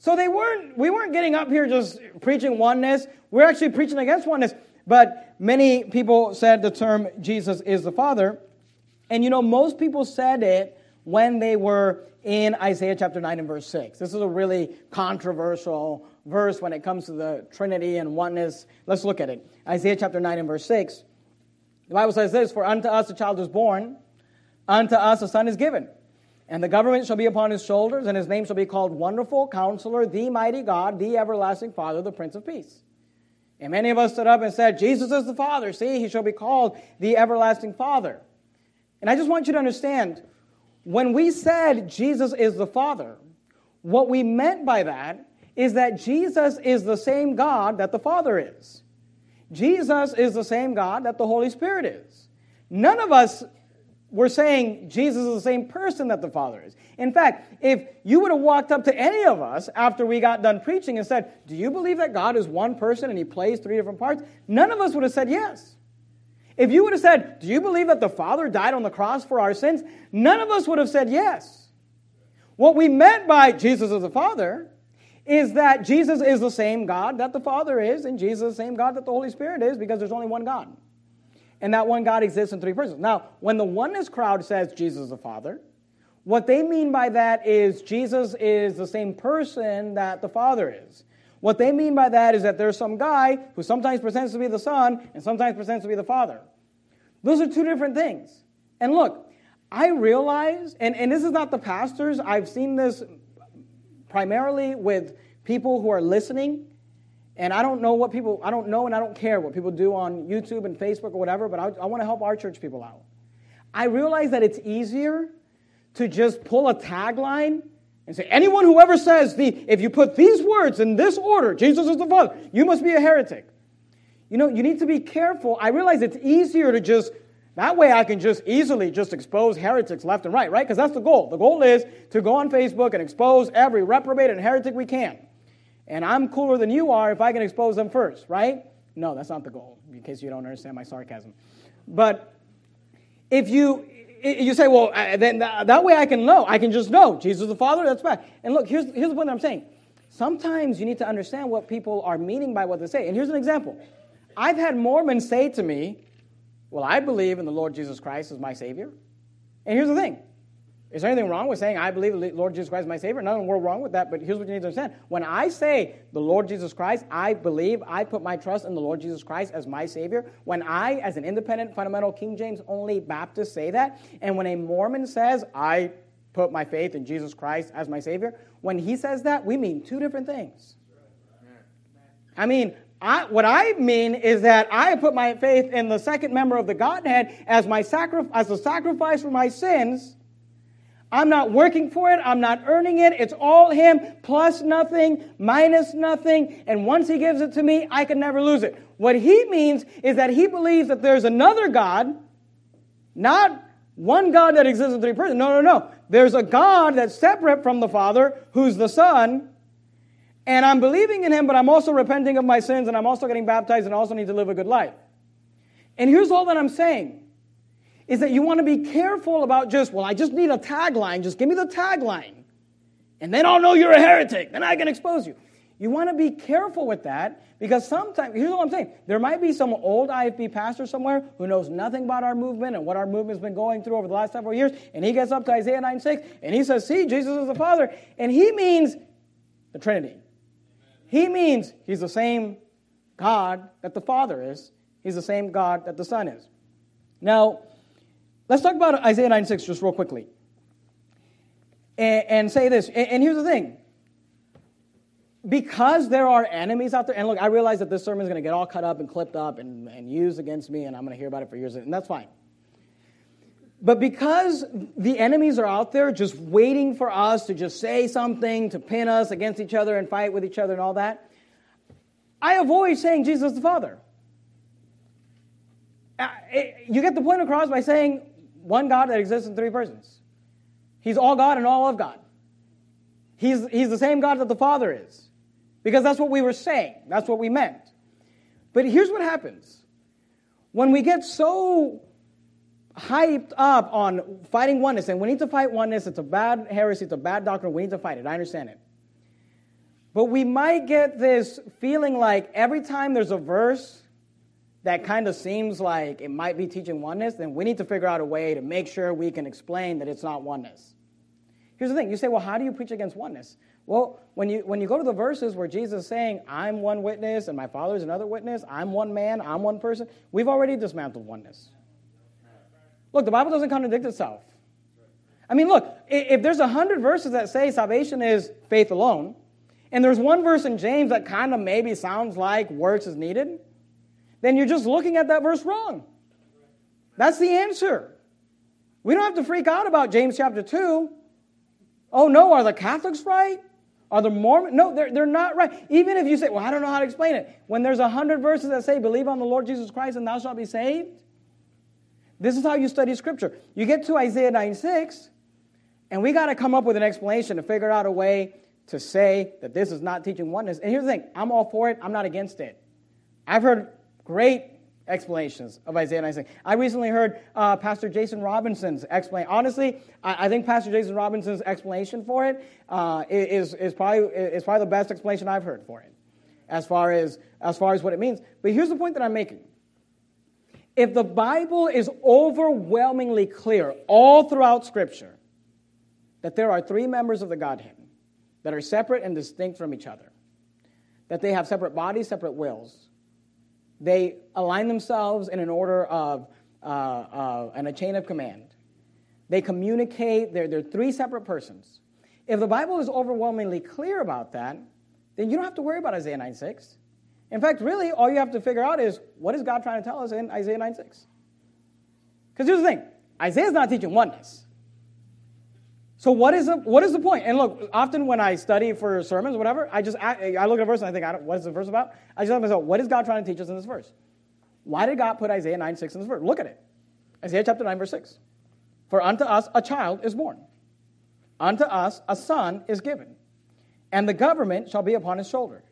So they weren't, we weren't getting up here just preaching oneness. We're actually preaching against oneness. But many people said the term Jesus is the Father. And you know, most people said it when they were in Isaiah chapter 9 and verse 6. This is a really controversial verse when it comes to the Trinity and oneness. Let's look at it. Isaiah chapter 9 and verse 6. The Bible says this For unto us a child is born, unto us a son is given and the government shall be upon his shoulders, and his name shall be called Wonderful Counselor, the Mighty God, the Everlasting Father, the Prince of Peace. And many of us stood up and said, Jesus is the Father. See, he shall be called the Everlasting Father. And I just want you to understand when we said Jesus is the Father, what we meant by that is that Jesus is the same God that the Father is. Jesus is the same God that the Holy Spirit is. None of us we're saying Jesus is the same person that the Father is. In fact, if you would have walked up to any of us after we got done preaching and said, Do you believe that God is one person and he plays three different parts? None of us would have said yes. If you would have said, Do you believe that the Father died on the cross for our sins? None of us would have said yes. What we meant by Jesus is the Father is that Jesus is the same God that the Father is, and Jesus is the same God that the Holy Spirit is, because there's only one God and that one God exists in three persons. Now, when the oneness crowd says Jesus is the Father, what they mean by that is Jesus is the same person that the Father is. What they mean by that is that there's some guy who sometimes pretends to be the Son and sometimes pretends to be the Father. Those are two different things. And look, I realize, and, and this is not the pastors, I've seen this primarily with people who are listening and I don't know what people, I don't know and I don't care what people do on YouTube and Facebook or whatever, but I, I want to help our church people out. I realize that it's easier to just pull a tagline and say, anyone who ever says, the, if you put these words in this order, Jesus is the Father, you must be a heretic. You know, you need to be careful. I realize it's easier to just, that way I can just easily just expose heretics left and right, right? Because that's the goal. The goal is to go on Facebook and expose every reprobate and heretic we can and I'm cooler than you are if I can expose them first, right? No, that's not the goal, in case you don't understand my sarcasm. But if you you say, well, then that way I can know. I can just know Jesus the Father. That's fine. And look, here's here's the point that I'm saying. Sometimes you need to understand what people are meaning by what they say. And here's an example. I've had Mormons say to me, "Well, I believe in the Lord Jesus Christ as my Savior." And here's the thing: is there anything wrong with saying, I believe the Lord Jesus Christ is my Savior? Nothing wrong with that, but here's what you need to understand. When I say the Lord Jesus Christ, I believe, I put my trust in the Lord Jesus Christ as my Savior. When I, as an independent, fundamental King James only Baptist, say that, and when a Mormon says, I put my faith in Jesus Christ as my Savior, when he says that, we mean two different things. I mean, I, what I mean is that I put my faith in the second member of the Godhead as my sacri- as a sacrifice for my sins I'm not working for it. I'm not earning it. It's all Him, plus nothing, minus nothing. And once He gives it to me, I can never lose it. What He means is that He believes that there's another God, not one God that exists in three persons. No, no, no. There's a God that's separate from the Father, who's the Son. And I'm believing in Him, but I'm also repenting of my sins, and I'm also getting baptized, and I also need to live a good life. And here's all that I'm saying is that you want to be careful about just, well, I just need a tagline. Just give me the tagline. And then I'll know you're a heretic. Then I can expose you. You want to be careful with that because sometimes, here's what I'm saying. There might be some old IFB pastor somewhere who knows nothing about our movement and what our movement's been going through over the last several years. And he gets up to Isaiah 9 6 and he says, See, Jesus is the Father. And he means the Trinity. He means he's the same God that the Father is, he's the same God that the Son is. Now, Let's talk about Isaiah 9 6 just real quickly. and, and say this. And, and here's the thing because there are enemies out there, and look, I realize that this sermon is going to get all cut up and clipped up and, and used against me, and I'm going to hear about it for years, and that's fine. But because the enemies are out there just waiting for us to just say something, to pin us against each other and fight with each other and all that, I avoid saying Jesus the Father. Uh, you get the point across by saying one God that exists in three persons. He's all God and all of God. He's, he's the same God that the Father is. Because that's what we were saying, that's what we meant. But here's what happens when we get so hyped up on fighting oneness, and we need to fight oneness, it's a bad heresy, it's a bad doctrine, we need to fight it. I understand it. But we might get this feeling like every time there's a verse that kind of seems like it might be teaching oneness, then we need to figure out a way to make sure we can explain that it's not oneness. Here's the thing you say, well, how do you preach against oneness? Well, when you, when you go to the verses where Jesus is saying, I'm one witness and my Father is another witness, I'm one man, I'm one person, we've already dismantled oneness. Look, the Bible doesn't contradict itself. I mean, look, if there's a hundred verses that say salvation is faith alone, and there's one verse in James that kind of maybe sounds like works is needed, then you're just looking at that verse wrong. That's the answer. We don't have to freak out about James chapter 2. Oh no, are the Catholics right? Are the Mormons? No, they're, they're not right. Even if you say, well, I don't know how to explain it. When there's a hundred verses that say, believe on the Lord Jesus Christ and thou shalt be saved, this is how you study Scripture. You get to Isaiah 9 6, and we got to come up with an explanation to figure out a way to say that this is not teaching oneness. And here's the thing I'm all for it, I'm not against it. I've heard great explanations of Isaiah 96. I recently heard uh, Pastor Jason Robinson's explain. Honestly, I, I, think Pastor Jason Robinson's explanation for it uh, is is, probably, is probably the best explanation I've heard for it, as far as, as far as what it means. But here's the point that I'm making. If the Bible is overwhelmingly clear all throughout Scripture that there are three members of the Godhead that are separate and distinct from each other, that they have separate bodies, separate wills, they align themselves in an order of uh, uh, and a chain of command. They communicate. They're, they're three separate persons. If the Bible is overwhelmingly clear about that, then you don't have to worry about Isaiah 9 6. In fact, really, all you have to figure out is what is God trying to tell us in Isaiah 9 6? Because here's the thing Isaiah's not teaching oneness. So what is the what is the point? And look, often when I study for sermons, or whatever, I just I, look at a verse and I think, I what is the verse about? I just ask myself, what is God trying to teach us in this verse? Why did God put Isaiah 9, 6 in this verse? Look at it. Isaiah chapter 9, verse 6. For unto us a child is born, unto us a son is given, and the government shall be upon his shoulder.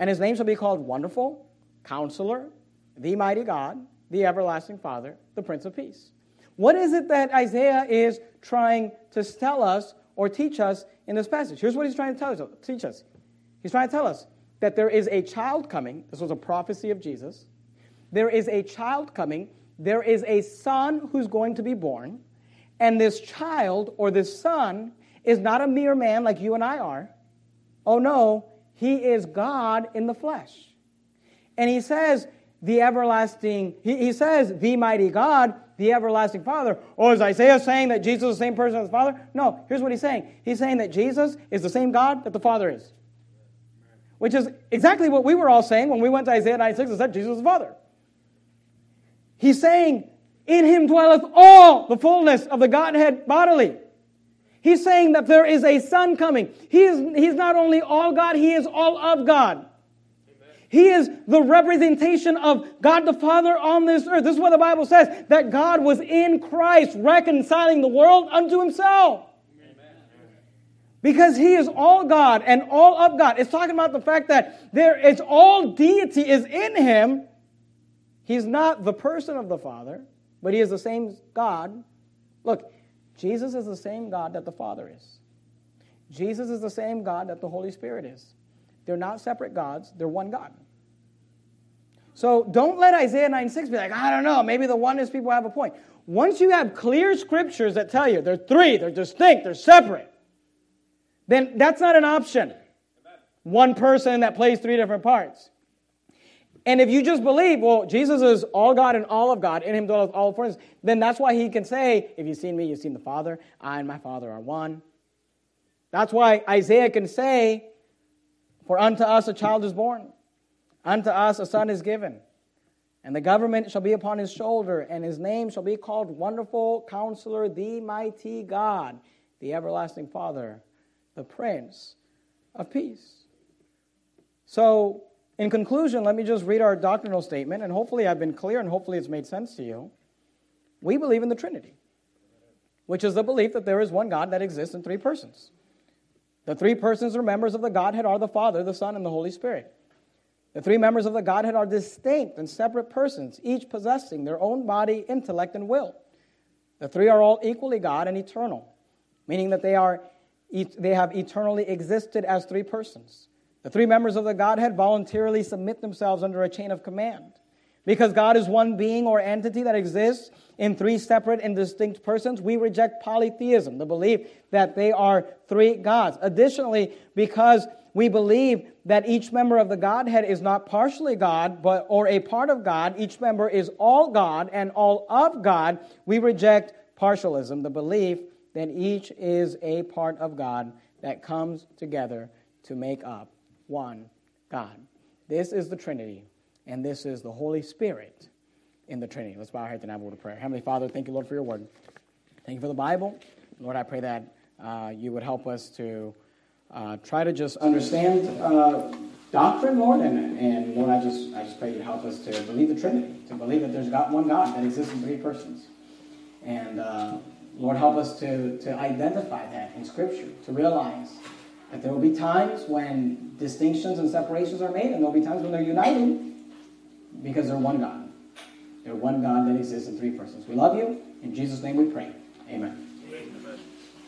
And his name shall be called Wonderful, Counselor, the Mighty God, the Everlasting Father, the Prince of Peace. What is it that Isaiah is trying to tell us or teach us in this passage? Here's what he's trying to tell us, teach us. He's trying to tell us that there is a child coming. This was a prophecy of Jesus. There is a child coming. There is a son who's going to be born. And this child or this son is not a mere man like you and I are. Oh no, he is God in the flesh. And he says, the everlasting, he, he says, the mighty God, the everlasting Father. Or is Isaiah saying that Jesus is the same person as the Father? No, here's what he's saying. He's saying that Jesus is the same God that the Father is. Which is exactly what we were all saying when we went to Isaiah 96 and said Jesus is the Father. He's saying, In him dwelleth all the fullness of the Godhead bodily. He's saying that there is a Son coming. He is, he's not only all God, he is all of God. He is the representation of God the Father on this earth. This is what the Bible says that God was in Christ reconciling the world unto himself. Because he is all God and all of God. It's talking about the fact that there is all deity is in him. He's not the person of the Father, but he is the same God. Look, Jesus is the same God that the Father is. Jesus is the same God that the Holy Spirit is. They're not separate gods, they're one God. So don't let Isaiah 9 6 be like, I don't know, maybe the oneness people have a point. Once you have clear scriptures that tell you they're three, they're distinct, they're separate, then that's not an option. One person that plays three different parts. And if you just believe, well, Jesus is all God and all of God, in him dwelleth all fullness, then that's why he can say, if you've seen me, you've seen the Father. I and my Father are one. That's why Isaiah can say, For unto us a child is born, unto us a son is given, and the government shall be upon his shoulder, and his name shall be called Wonderful Counselor, the Mighty God, the Everlasting Father, the Prince of Peace. So, in conclusion, let me just read our doctrinal statement, and hopefully I've been clear and hopefully it's made sense to you. We believe in the Trinity, which is the belief that there is one God that exists in three persons. The three persons or members of the Godhead are the Father, the Son, and the Holy Spirit. The three members of the Godhead are distinct and separate persons, each possessing their own body, intellect, and will. The three are all equally God and eternal, meaning that they, are, they have eternally existed as three persons. The three members of the Godhead voluntarily submit themselves under a chain of command. Because God is one being or entity that exists in three separate and distinct persons, we reject polytheism, the belief that they are three gods. Additionally, because we believe that each member of the Godhead is not partially God, but or a part of God, each member is all God and all of God, we reject partialism, the belief that each is a part of God that comes together to make up one God. This is the Trinity and this is the Holy Spirit in the Trinity. Let's bow our heads and have a word of prayer. Heavenly Father, thank you, Lord, for your word. Thank you for the Bible. Lord, I pray that uh, you would help us to uh, try to just understand uh, doctrine, Lord, and, and Lord, I just I just pray you'd help us to believe the Trinity, to believe that there's God, one God that exists in three persons, and uh, Lord, help us to to identify that in Scripture, to realize that there will be times when distinctions and separations are made, and there will be times when they're united because they're one God. They're one God that exists in three persons. We love you. In Jesus' name we pray. Amen.